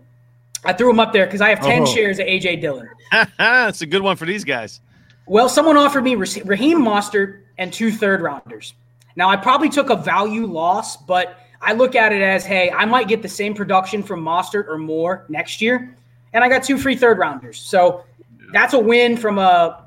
I threw him up there because I have 10 oh. shares of AJ Dillon. That's a good one for these guys. Well, someone offered me Raheem Mostert and two third rounders. Now, I probably took a value loss, but I look at it as hey, I might get the same production from Mostert or more next year. And I got two free third rounders. So that's a win from a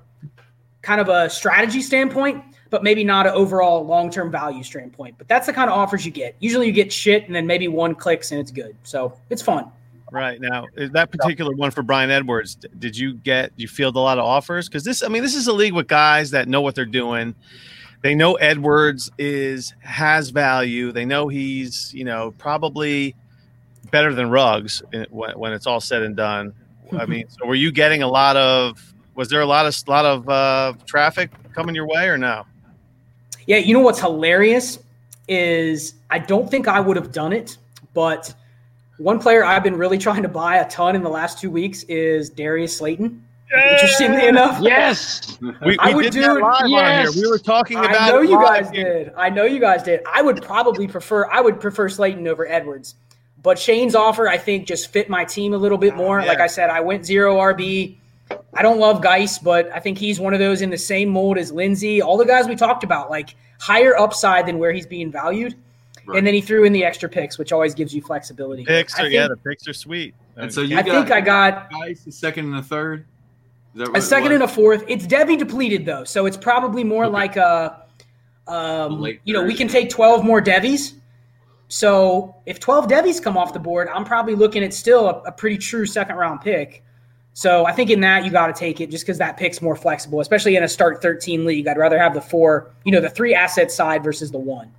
kind of a strategy standpoint, but maybe not an overall long term value standpoint. But that's the kind of offers you get. Usually you get shit and then maybe one clicks and it's good. So it's fun. Right now, that particular one for Bryan Edwards, did you get? You field a lot of offers because this. I mean, this is a league with guys that know what they're doing. They know Edwards is has value. They know he's you know probably better than Ruggs when, when it's all said and done. I mean, so were you getting a lot of? Was there a lot of a lot of uh, traffic coming your way or no? Yeah, you know what's hilarious is I don't think I would have done it, but one player I've been really trying to buy a ton in the last two weeks is Darius Slayton. Yeah. Interestingly enough, yes, we, we I would did do that live yes. on here. We were talking about. I know you guys did. I know you guys did. I would probably prefer. I would prefer Slayton over Edwards, but Shane's offer I think just fit my team a little bit ah, more. Yeah. Like I said, I went zero RB. I don't love Guice, but I think he's one of those in the same mold as Lindsay. All the guys we talked about, like higher upside than where he's being valued. Right. And then he threw in the extra picks, which always gives you flexibility. Picks are think, yeah, the picks are sweet. And so you I got, think I got Guice a second and a third a second and a fourth. It's Devy depleted though, so it's probably more okay. like a, um, you know, we can take twelve more Devies. So if twelve Devies come off the board, I'm probably looking at still a, a pretty true second round pick. So I think in that you got to take it just because that pick's more flexible, especially in a start 13 league. I'd rather have the four, you know, the three asset side versus the one.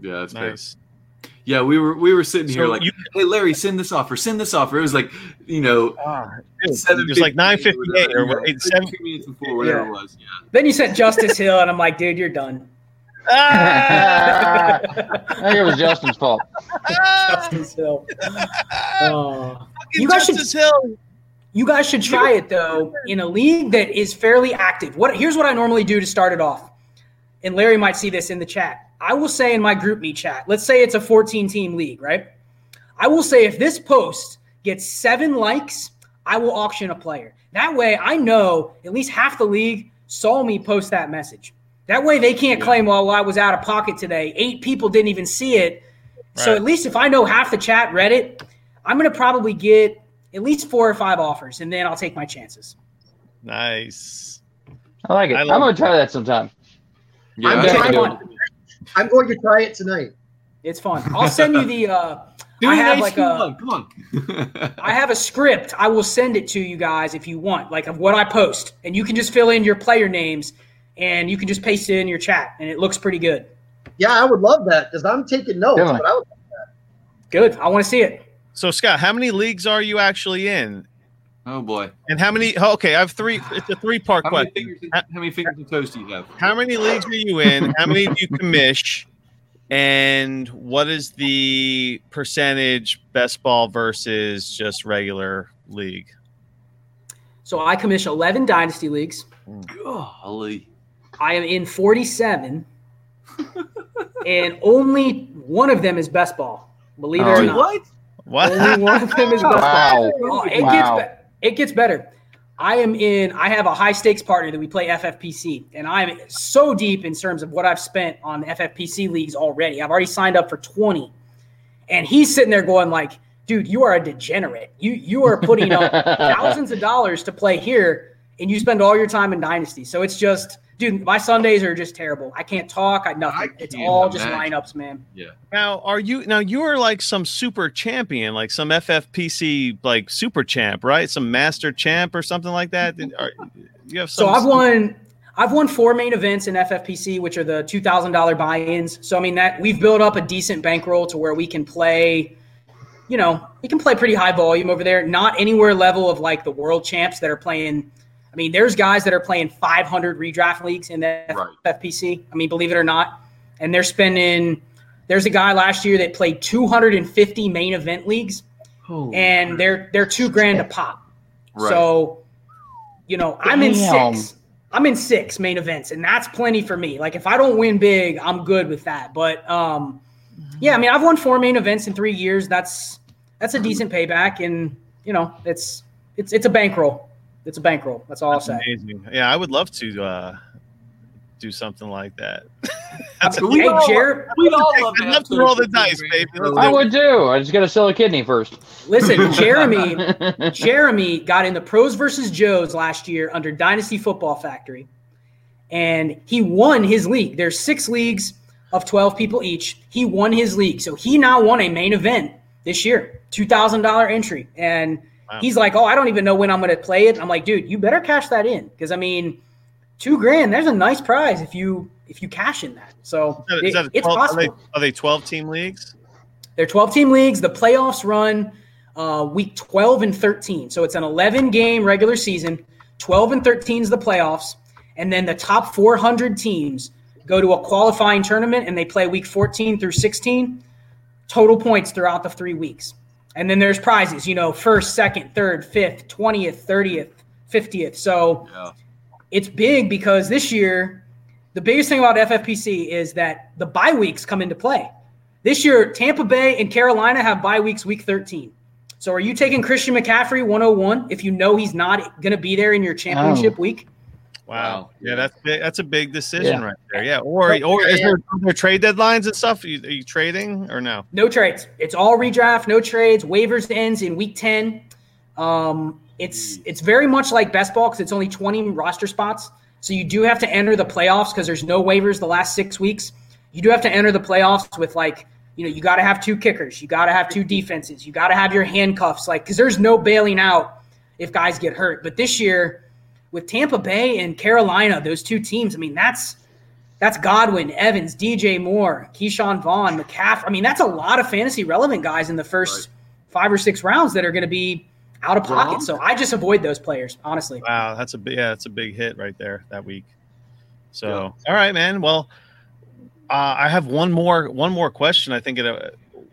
Yeah, that's nice. Fair. Yeah, we were we were sitting so here like, you, hey Larry, send this offer, send this offer. It was like, you know, uh, it was like nine fifty eight or, or eight, seven minutes before, whatever yeah. it was. Yeah. Then you sent Justice Hill, and I'm like, dude, you're done. Ah! I think it was Justin's fault. Justice Hill. Uh, you guys Justice should. Hill. You guys should try it though in a league that is fairly active. What here's what I normally do to start it off, and Larry might see this in the chat. I will say in my group me chat, let's say it's a 14 team league, right? I will say if this post gets seven likes, I will auction a player. That way I know at least half the league saw me post that message. That way they can't claim, well, I was out of pocket today. Eight people didn't even see it. Right. So at least if I know half the chat read it, I'm going to probably get at least four or five offers and then I'll take my chances. Nice. I like it. I am going to try that sometime. Yeah, I'm trying I'm going to try it tonight. It's fun. I'll send you the. Uh, Do I have like a. Come on. I have a script. I will send it to you guys if you want, like of what I post, and you can just fill in your player names, and you can just paste it in your chat, and it looks pretty good. Yeah, I would love that because I'm taking notes. But I would Good. I want to see it. So Scott, how many leagues are you actually in? Oh boy! And how many? Okay, I have three. It's a three-part how question. Many fingers, how, how many fingers and toes do you have? How many leagues are you in? How many do you commish? And what is the percentage best ball versus just regular league? So I commish 11 dynasty leagues. Golly. I am in 47, and only one of them is best ball. Believe it or oh, not. What? What? Only one of them is best wow. ball. Oh, it wow. gets it gets better. I am in, I have a high stakes partner that we play FFPC, and I'm so deep in terms of what I've spent on FFPC leagues already. I've already signed up for 20. And he's sitting there going, like, dude, you are a degenerate. You you are putting up thousands of dollars to play here, and you spend all your time in Dynasty. So it's just dude, my Sundays are just terrible. I can't talk. I nothing. I it's all just lineups, man. Yeah. Now, are you now you are like some super champion, like some FFPC like super champ, right? Some master champ or something like that. Are, you have some, so I've won. I've won four main events in FFPC, which are the two thousand dollar buy-ins. So I mean that we've built up a decent bankroll to where we can play. You know, we can play pretty high volume over there. Not anywhere level of like the world champs that are playing I mean, there's guys that are playing 500 redraft leagues in the right. FPC. I mean, believe it or not, and they're spending. There's a guy last year that played 250 main event leagues, oh, and they're they're two grand a pop. Right. So, you know, I'm in six. I'm in six main events, and that's plenty for me. Like if I don't win big, I'm good with that. But um, yeah, I mean, I've won four main events in three years. That's that's a decent payback, and you know, it's it's it's a bankroll it's a bankroll. That's all That's I'll say. Amazing. Yeah, I would love to uh, do something like that. That's we hey, Jared, we'd all love, I'd love to roll the dice, baby. I would do. I just got to sell a kidney first. Listen, Jeremy, Jeremy got in the pros versus Joes last year under Dynasty Football Factory, and he won his league. There's six leagues of 12 people each. He won his league, so he now won a main event this year, two thousand dollar entry, and Wow. He's like, oh, I don't even know when I'm going to play it. I'm like, dude, you better cash that in because I mean, two grand. There's a nice prize if you if you cash in that. So is that, is that 12, it's possible. Are they, are they, 12 team leagues? They're 12 team leagues. The playoffs run uh, week 12 and 13. So it's an 11 game regular season. 12 and 13 is the playoffs. And then the top 400 teams go to a qualifying tournament and they play week 14 through 16, total points throughout the three weeks. And then there's prizes, you know, first, second, third, fifth, 20th, 30th, 50th. So yeah. it's big because this year, the biggest thing about FFPC is that the bye weeks come into play. This year, Tampa Bay and Carolina have bye weeks week 13. So are you taking Christian McCaffrey 101 if you know he's not going to be there in your championship oh. week? Wow. Yeah, that's big, that's a big decision yeah. right there. Yeah. Or or is there, there trade deadlines and stuff? Are you, are you, trading or no? No trades. It's all redraft, no trades. Waivers ends in week 10. Um, it's it's very much like best ball because it's only 20 roster spots. So you do have to enter the playoffs because there's no waivers the last six weeks. You do have to enter the playoffs with like, you know, you got to have two kickers, you got to have two defenses, you got to have your handcuffs, like because there's no bailing out if guys get hurt. But this year with Tampa Bay and Carolina, those two teams, I mean, that's that's Godwin, Evans, DJ Moore, Ke'Shawn Vaughn, McCaffrey. I mean, that's a lot of fantasy relevant guys in the first right. five or six rounds that are going to be out of pocket. So I just avoid those players, honestly. Wow, that's a big yeah, that's a big hit right there that week. So yeah. all right, man. Well, uh, I have one more one more question. I think it. Uh,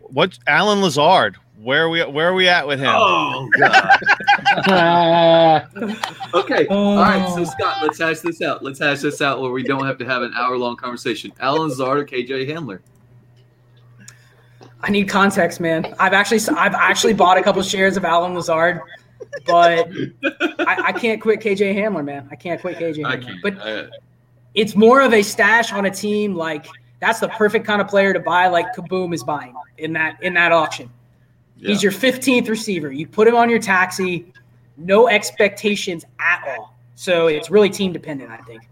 what Allen Lazard? Where are we where are we at with him? Oh god. okay. All right. So oh. Scott, let's hash this out. Let's hash this out where we don't have to have an hour long conversation. Allen Lazard or KJ Hamler? I need context, man. I've actually I've actually bought a couple shares of Allen Lazard, but I, I, can't quit KJ Hamler, man. I can't quit KJ Hamler. But I, it's more of a stash on a team. Like that's the perfect kind of player to buy. Like Kaboom is buying in that in that auction. Yeah. He's your 15th receiver. You put him on your taxi, no expectations at all. So it's really team dependent, I think.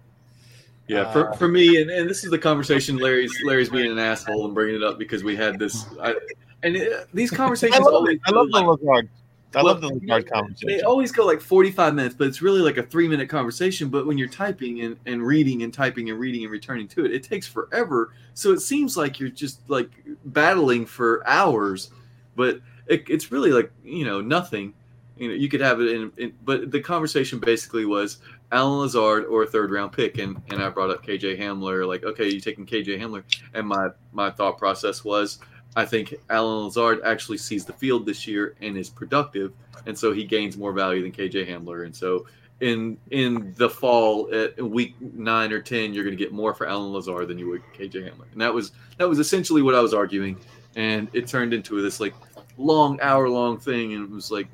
Yeah, for, uh, for me, and, and this is the conversation. Larry's Larry's being an asshole and bringing it up because we had this. I, and it, these conversations. I love, always I love like, the Lazard. I well, love the Lazard conversation. They always go like forty-five minutes, but it's really like a three-minute conversation. But when you're typing and, and reading and typing and reading and returning to it, it takes forever. So it seems like you're just like battling for hours. But it, it's really like you know nothing. You know, you could have it in, in, but the conversation basically was Allen Lazard or a third round pick, and and I brought up KJ Hamler. Like, okay, you taking KJ Hamler, and my my thought process was, I think Allen Lazard actually sees the field this year and is productive, and so he gains more value than KJ Hamler, and so in in the fall at week nine or ten, you're going to get more for Allen Lazard than you would KJ Hamler, and that was that was essentially what I was arguing, and it turned into this like long hour long thing and it was like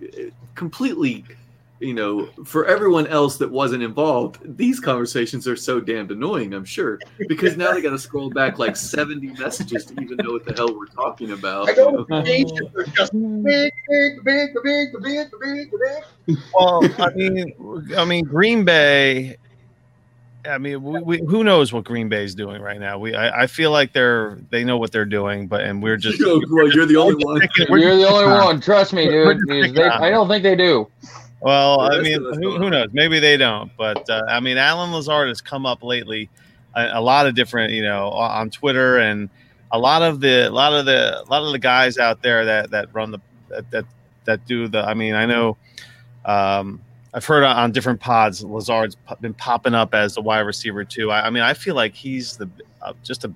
completely you know for everyone else that wasn't involved these conversations are so damned annoying i'm sure because now they got to scroll back like 70 messages to even know what the hell we're talking about I know. just big big big big big big big well i mean i mean green bay I mean, we, we, who knows what Green Bay is doing right now? We, I, I, feel like they're they know what they're doing, but and we're just. well, you're the only one. You're the only one. Trust me, dude. They, I don't think they do. Well, I mean, who, who, knows? Maybe they don't. But uh, I mean, Allen Lazard has come up lately, a, a, lot of different, you know, on Twitter and a lot of the, a lot of the, a lot of the guys out there that that run the that that, that do the. I mean, I know. Um, I've heard on different pods Lazard's been popping up as the wide receiver too. I, I mean, I feel like he's the uh, just a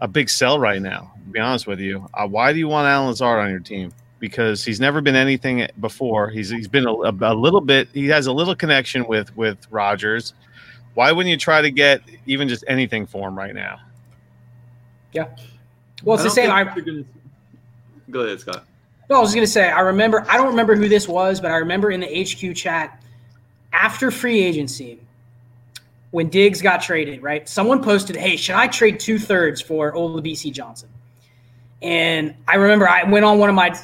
a big sell right now. To be honest with you, uh, why do you want Allen Lazard on your team? Because he's never been anything before. He's he's been a, a, little bit. He has a little connection with with Rodgers. Why wouldn't you try to get even just anything for him right now? Yeah. Well, it's the same. I, gonna... Go ahead, Scott. No, I was going to say, I remember, I don't remember who this was, but I remember in the HQ chat after free agency, when Diggs got traded, right? Someone posted, hey, should I trade two thirds for Olabisi Johnson? And I remember I went on one of my,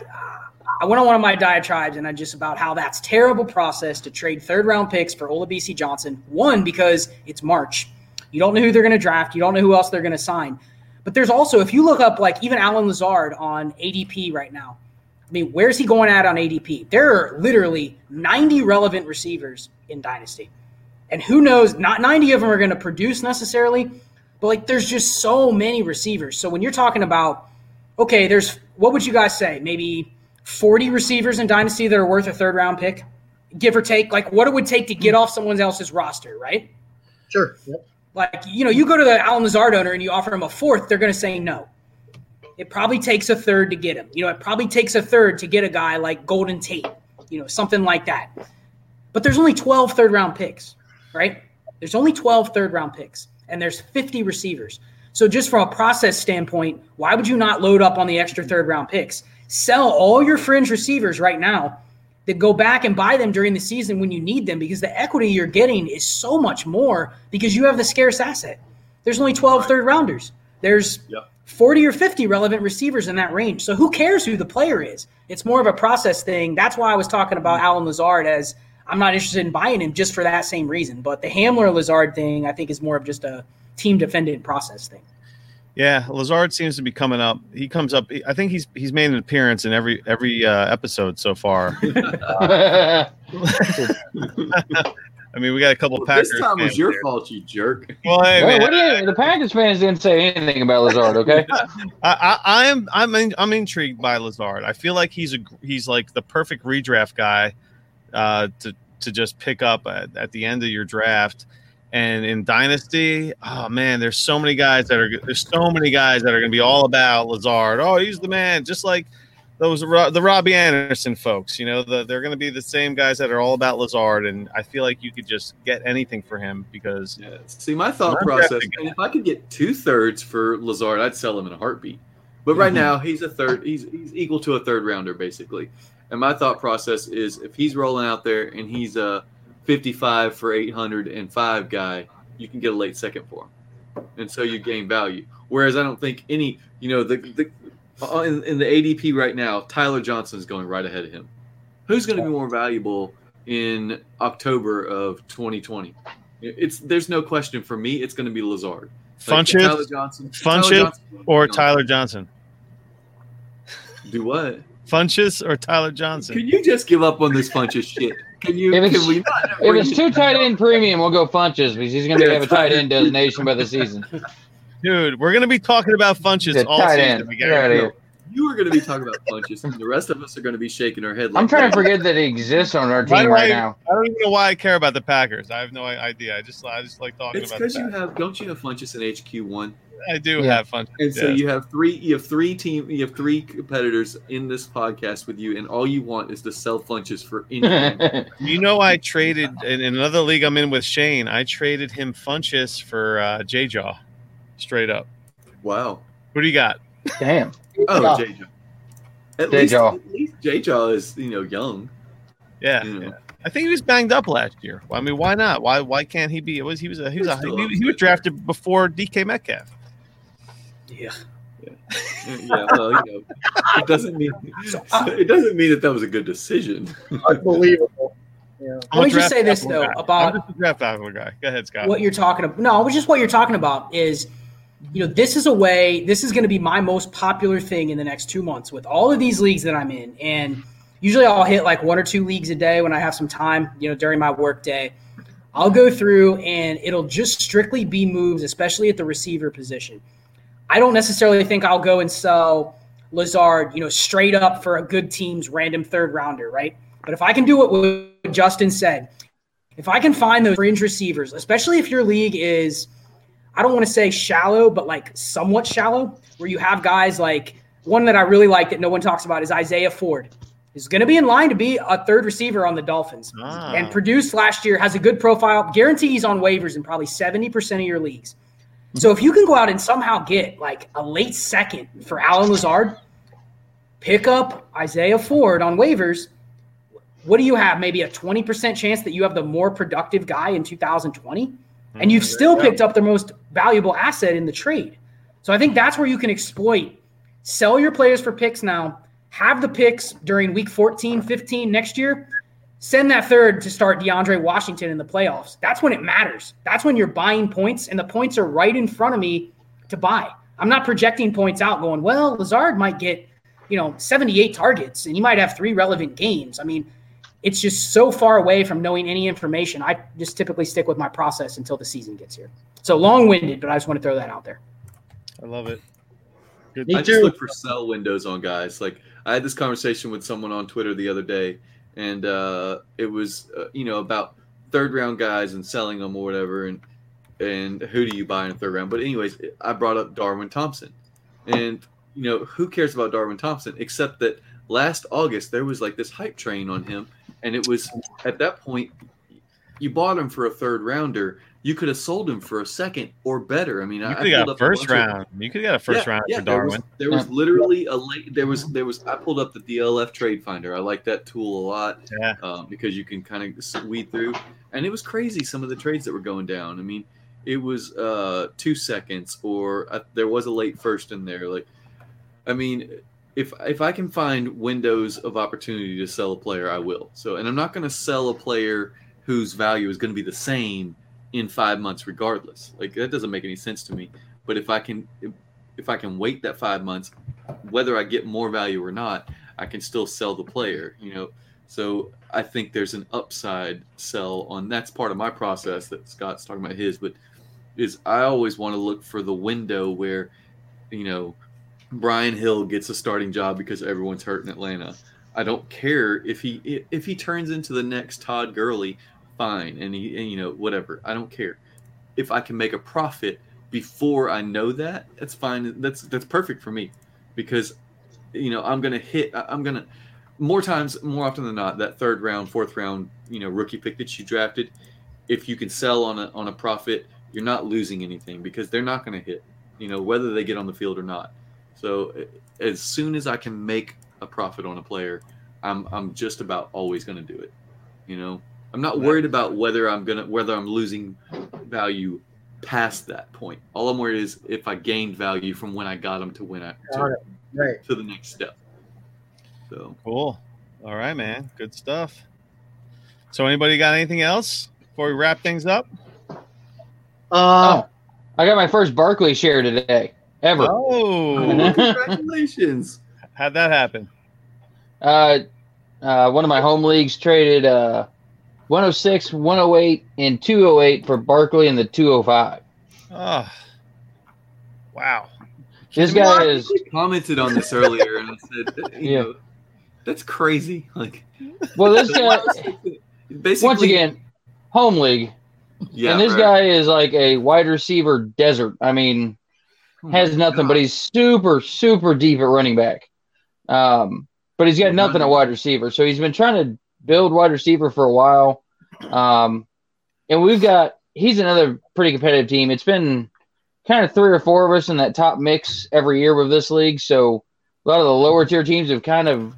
I went on one of my diatribes and I just about how that's terrible process to trade third round picks for Olabisi Johnson. One, because it's March. You don't know who they're going to draft. You don't know who else they're going to sign. But there's also, if you look up like even Allen Lazard on ADP right now, I mean, where's he going at on ADP? There are literally 90 relevant receivers in Dynasty. And who knows, not 90 of them are going to produce necessarily, but like there's just so many receivers. So when you're talking about okay, there's what would you guys say? Maybe 40 receivers in Dynasty that are worth a third round pick, give or take. Like what it would take to get off someone else's roster, right? Sure. Yep. Like, you know, you go to the Allen Lazard owner and you offer him a fourth, they're going to say no. It probably takes a third to get him. You know, it probably takes a third to get a guy like Golden Tate, you know, something like that. But there's only 12 third round picks, right? There's only 12 third round picks and there's 50 receivers. So just from a process standpoint, why would you not load up on the extra third round picks? Sell all your fringe receivers right now that go back and buy them during the season when you need them because the equity you're getting is so much more because you have the scarce asset. There's only 12 third rounders. There's yep. 40 or 50 relevant receivers in that range. So who cares who the player is? It's more of a process thing. That's why I was talking about mm-hmm. Allen Lazard as I'm not interested in buying him just for that same reason. But the Hamler Lazard thing, I think, is more of just a team defendant process thing. Yeah, Lazard seems to be coming up. He comes up. I think he's he's made an appearance in every every uh, episode so far. I mean, we got a couple well, Packers. This time was your there. fault, you jerk. Well, hey, man, you, the Packers fans didn't say anything about Lazard. Okay, I, I, I, am I'm in, I'm intrigued by Lazard. I feel like he's a he's like the perfect redraft guy uh, to to just pick up at, at the end of your draft and in Dynasty, oh man, there's so many guys that are there's so many guys that are going to be all about Lazard. Oh, he's the man, just like those the Robbie Anderson folks. You know, the, they're going to be the same guys that are all about Lazard, and I feel like you could just get anything for him because. Yeah. See, my thought process, if I could get two thirds for Lazard, I'd sell him in a heartbeat. But right mm-hmm. now, he's a third. He's he's equal to a third rounder basically. And my thought process is, if he's rolling out there and he's a 55 for 805 guy, you can get a late second for him. And so you gain value. Whereas I don't think any, you know, the, the uh, in, in the ADP right now, Tyler Johnson is going right ahead of him. Who's going to be more valuable in October of 2020? It's there's no question for me. It's going to be Lazard, like Funchess, Tyler Johnson, Funchess, Tyler Johnson, or Tyler Johnson. Do what? Funchess or Tyler Johnson? Can you just give up on this Funchess shit? Can you? If it's, we if it's two tight end premium, we'll go Funchess because he's going to have a tight end designation by the season. Dude, we're going to be talking about Funchess all season. End. You are going to be talking about Funchess, and the rest of us are going to be shaking our head. Like I'm trying that. to forget that he exists on our team right I, now. I don't even know why I care about the Packers. I have no idea. I just I just like talking it's about. It's because you have don't you have Funchess in HQ one? I do yeah. have fun. And so you have three you have three team you have three competitors in this podcast with you, and all you want is to sell Funchess for anything. you know, I traded in another league I'm in with Shane. I traded him Funchess for uh, J Jaw, straight up. Wow. What do you got? Damn. Oh, J Jaw. At J Jaw. At least J Jaw is you know young. Yeah. You know. yeah. I think he was banged up last year. I mean, why not? Why why can't he be? It was he was a he was a, he, he was drafted before DK Metcalf. Yeah. yeah, well, you know, it doesn't mean it doesn't mean that that was a good decision. Unbelievable. Yeah. Let me just say this though guy. about the draft guy. Go ahead, Scott. What you're talking about? No, it was just what you're talking about is, you know, this is a way. This is going to be my most popular thing in the next two months with all of these leagues that I'm in, and usually I'll hit like one or two leagues a day when I have some time, you know, during my work day. I'll go through and it'll just strictly be moves, especially at the receiver position. I don't necessarily think I'll go and sell Lazard, you know, straight up for a good team's random third rounder, right? But if I can do what Justin said, if I can find those fringe receivers, especially if your league is, I don't want to say shallow, but like somewhat shallow, where you have guys like one that I really like that no one talks about is Isaiah Ford. Is going to be in line to be a third receiver on the Dolphins ah. and produced last year, has a good profile, guarantees on waivers in probably 70% of your leagues. So if you can go out and somehow get like a late second for Allen Lazard, pick up Isaiah Ford on waivers, what do you have? Maybe a 20% chance that you have the more productive guy in 2020? And you've mm-hmm. still picked up the most valuable asset in the trade. So I think that's where you can exploit. Sell your players for picks now, have the picks during week 14, 15 next year, send that third to start DeAndre Washington in the playoffs. That's when it matters. That's when you're buying points, and the points are right in front of me to buy. I'm not projecting points out going, well, Lazard might get, you know, 78 targets and he might have three relevant games. I mean, it's just so far away from knowing any information. I just typically stick with my process until the season gets here. So long winded, but I just want to throw that out there. I love it. Good. Me I just look for sell windows on guys. Like I had this conversation with someone on Twitter the other day, and uh, it was uh, you know about third round guys and selling them or whatever, and and who do you buy in a third round? But anyways, I brought up Darwin Thompson, and you know who cares about Darwin Thompson except that last August there was like this hype train on him, and it was at that point you bought him for a third rounder. You could have sold him for a second or better. I mean, you could have got a first round. You could have got a first yeah, round yeah, for Darwin. There was, there was literally a late. There was there was. I pulled up the DLF Trade Finder. I like that tool a lot. Yeah. Um, because you can kind of weed through, and it was crazy some of the trades that were going down. I mean, it was uh two seconds, or uh, there was a late first in there. Like, I mean, if if I can find windows of opportunity to sell a player, I will. So, and I'm not going to sell a player whose value is going to be the same in five months regardless. Like that doesn't make any sense to me. But if i can if i can wait that five months whether i get more value or not i can still sell the player you know? So i think there's an upside sell on that's part of my process that scott's talking about his but is i always want to look for the window where you know brian hill gets a starting job because everyone's hurt in atlanta. I don't care if he if he turns into the next todd Gurley fine. And he and, you know whatever. I don't care. If i can make a profit before i know that that's fine. That's that's perfect for me. Because you know i'm gonna hit i'm gonna more times more often than not that third round fourth round you know rookie pick that you drafted if you can sell on a on a profit you're not losing anything because they're not to hit you know whether they get on the field or not so as soon as i can make a profit on a player i'm i'm just about always going to do it you know I'm not worried about whether I'm gonna whether I'm losing value past that point. All I'm worried is if I gained value from when I got them to when I to, right. to the next step. So cool. All right, man. Good stuff. So anybody got anything else before we wrap things up? Uh, oh, I got my first Barkley share today ever. Oh, congratulations! How'd that happen? Uh, uh, one of my home leagues traded uh 106, 108, and 208 for Barkley in the 205. Oh, wow. This guy is commented on this earlier and I said, yeah. Know, that's crazy. Like, well, this guy basically once again, home league. Yeah, and this right. guy is like a wide receiver desert. I mean, has nothing, but he's super, super deep at running back. Um, but he's got nothing at wide receiver. So he's been trying to build wide receiver for a while. Um, and we've got he's another pretty competitive team. It's been kind of three or four of us in that top mix every year with this league. So a lot of the lower tier teams have kind of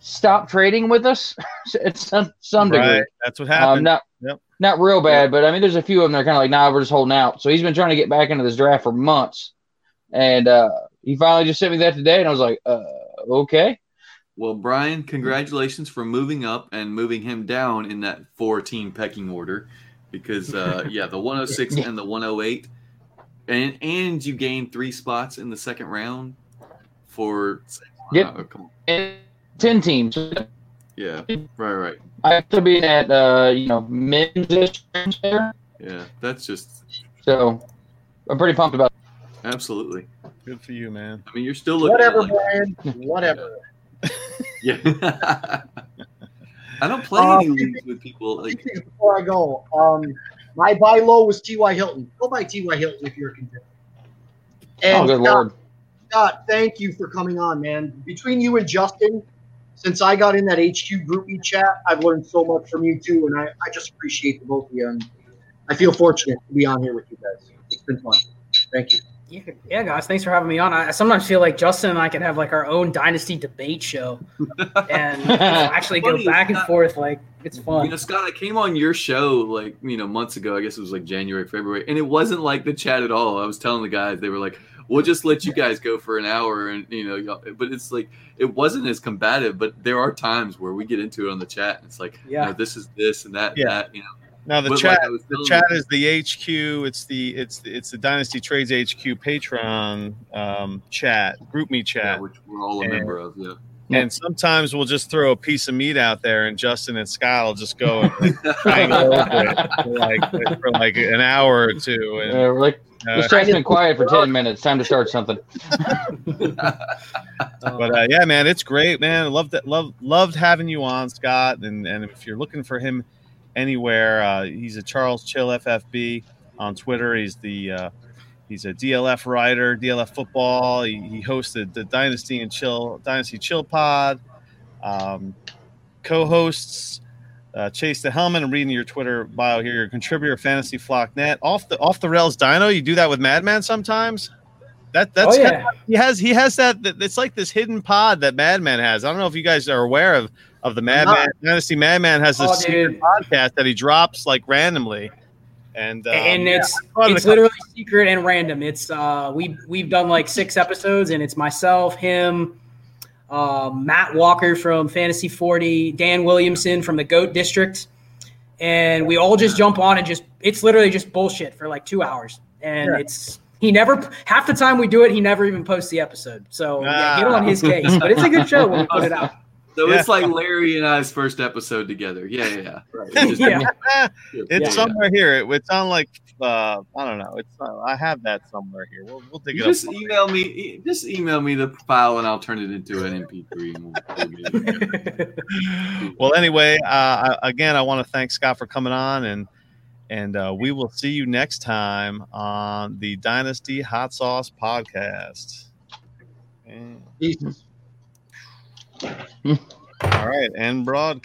stopped trading with us at some, some right. degree. That's what happened. Um, not, yep. not real bad, but I mean, there's a few of them that are kind of like, nah, we're just holding out. So he's been trying to get back into this draft for months. And uh, he finally just sent me that today. And I was like, uh, okay. Well, Brian, congratulations for moving up and moving him down in that four team pecking order because, uh, yeah, the 106 and the 108. And, and you gained three spots in the second round for. Yep. Uh, 10 teams. Yeah, right, right. I have to be at, uh, you know, men's there. Yeah, that's just. So I'm pretty pumped about. Absolutely. Good for you, man. I mean, you're still looking Whatever, like, Brian. Whatever. Yeah. I don't play um, leagues with people. Like before I go, um, my buy low was T.Y. Hilton. Go buy T.Y. Hilton if you're convinced. And oh, good Scott, lord. Scott, thank you for coming on, man. Between you and Justin, since I got in that HQ groupie chat, I've learned so much from you too, and I, I just appreciate the both of you. And I feel fortunate to be on here with you guys. It's been fun. Thank you. Yeah, yeah, guys, thanks for having me on. I sometimes feel like Justin and I could have like our own dynasty debate show and actually go back and forth. Like it's fun. You know, Scott, I came on your show like you know months ago. I guess it was like January, February, and it wasn't like the chat at all. I was telling the guys they were like, "We'll just let you guys go for an hour," and you know, but it's like it wasn't as combative. But there are times where we get into it on the chat. And it's like, yeah, you know, this is this and that, yeah. That, you know now the but chat, like the chat is the HQ. It's the it's the, it's the Dynasty Trades HQ Patreon um, chat, GroupMe chat, yeah, which we're all a and, member of. Yeah. and sometimes we'll just throw a piece of meat out there, and Justin and Scott will just go and like, over it for like for like an hour or two. And, Uh, we're like, uh, this chat's been quiet for ten minutes. Time to start something. but uh, yeah, man, it's great, man. Loved that. Love loved having you on, Scott. And and if you're looking for him anywhere, uh, he's a Charles Chill FFB on Twitter. He's the uh, he's a DLF writer, DLF football. He, he hosted the Dynasty and Chill Dynasty Chill Pod. Um, co-hosts uh, Chase the Helmet. I'm reading your Twitter bio here. You're a contributor, Fantasy Flock Net. Off the off the rails, Dino. You do that with Madman sometimes. That that's oh yeah. kinda- he has he has that- it's like this hidden pod that Madman has. I don't know if you guys are aware of of the Madman Dynasty. Madman has this Oh, secret podcast that he drops like randomly, and um, and it's to it's literally secret and random. It's uh we we've done like six episodes, and it's myself, him, um, Matt Walker from Fantasy Forty, Dan Williamson from the Goat District, and we all just jump on and just it's literally just bullshit for like two hours, and Yeah. it's. He never half the time we do it, he never even posts the episode. So yeah, get on his case. But it's a good show when we put it out. So Yeah. it's like Larry and I's first episode together. Yeah, yeah, yeah. Right. It's Yeah. it's Yeah. somewhere here. It, it's on like uh, I don't know. It's uh, I have that somewhere here. We'll, we'll dig You it up. just email me. e- Just email me the file, and I'll turn it into an MP3. And we'll, we'll get it. well anyway uh, I- again i want to thank scott for coming on and and uh, we will see you next time on the dynasty hot sauce podcast And- Jesus. All right and broadcast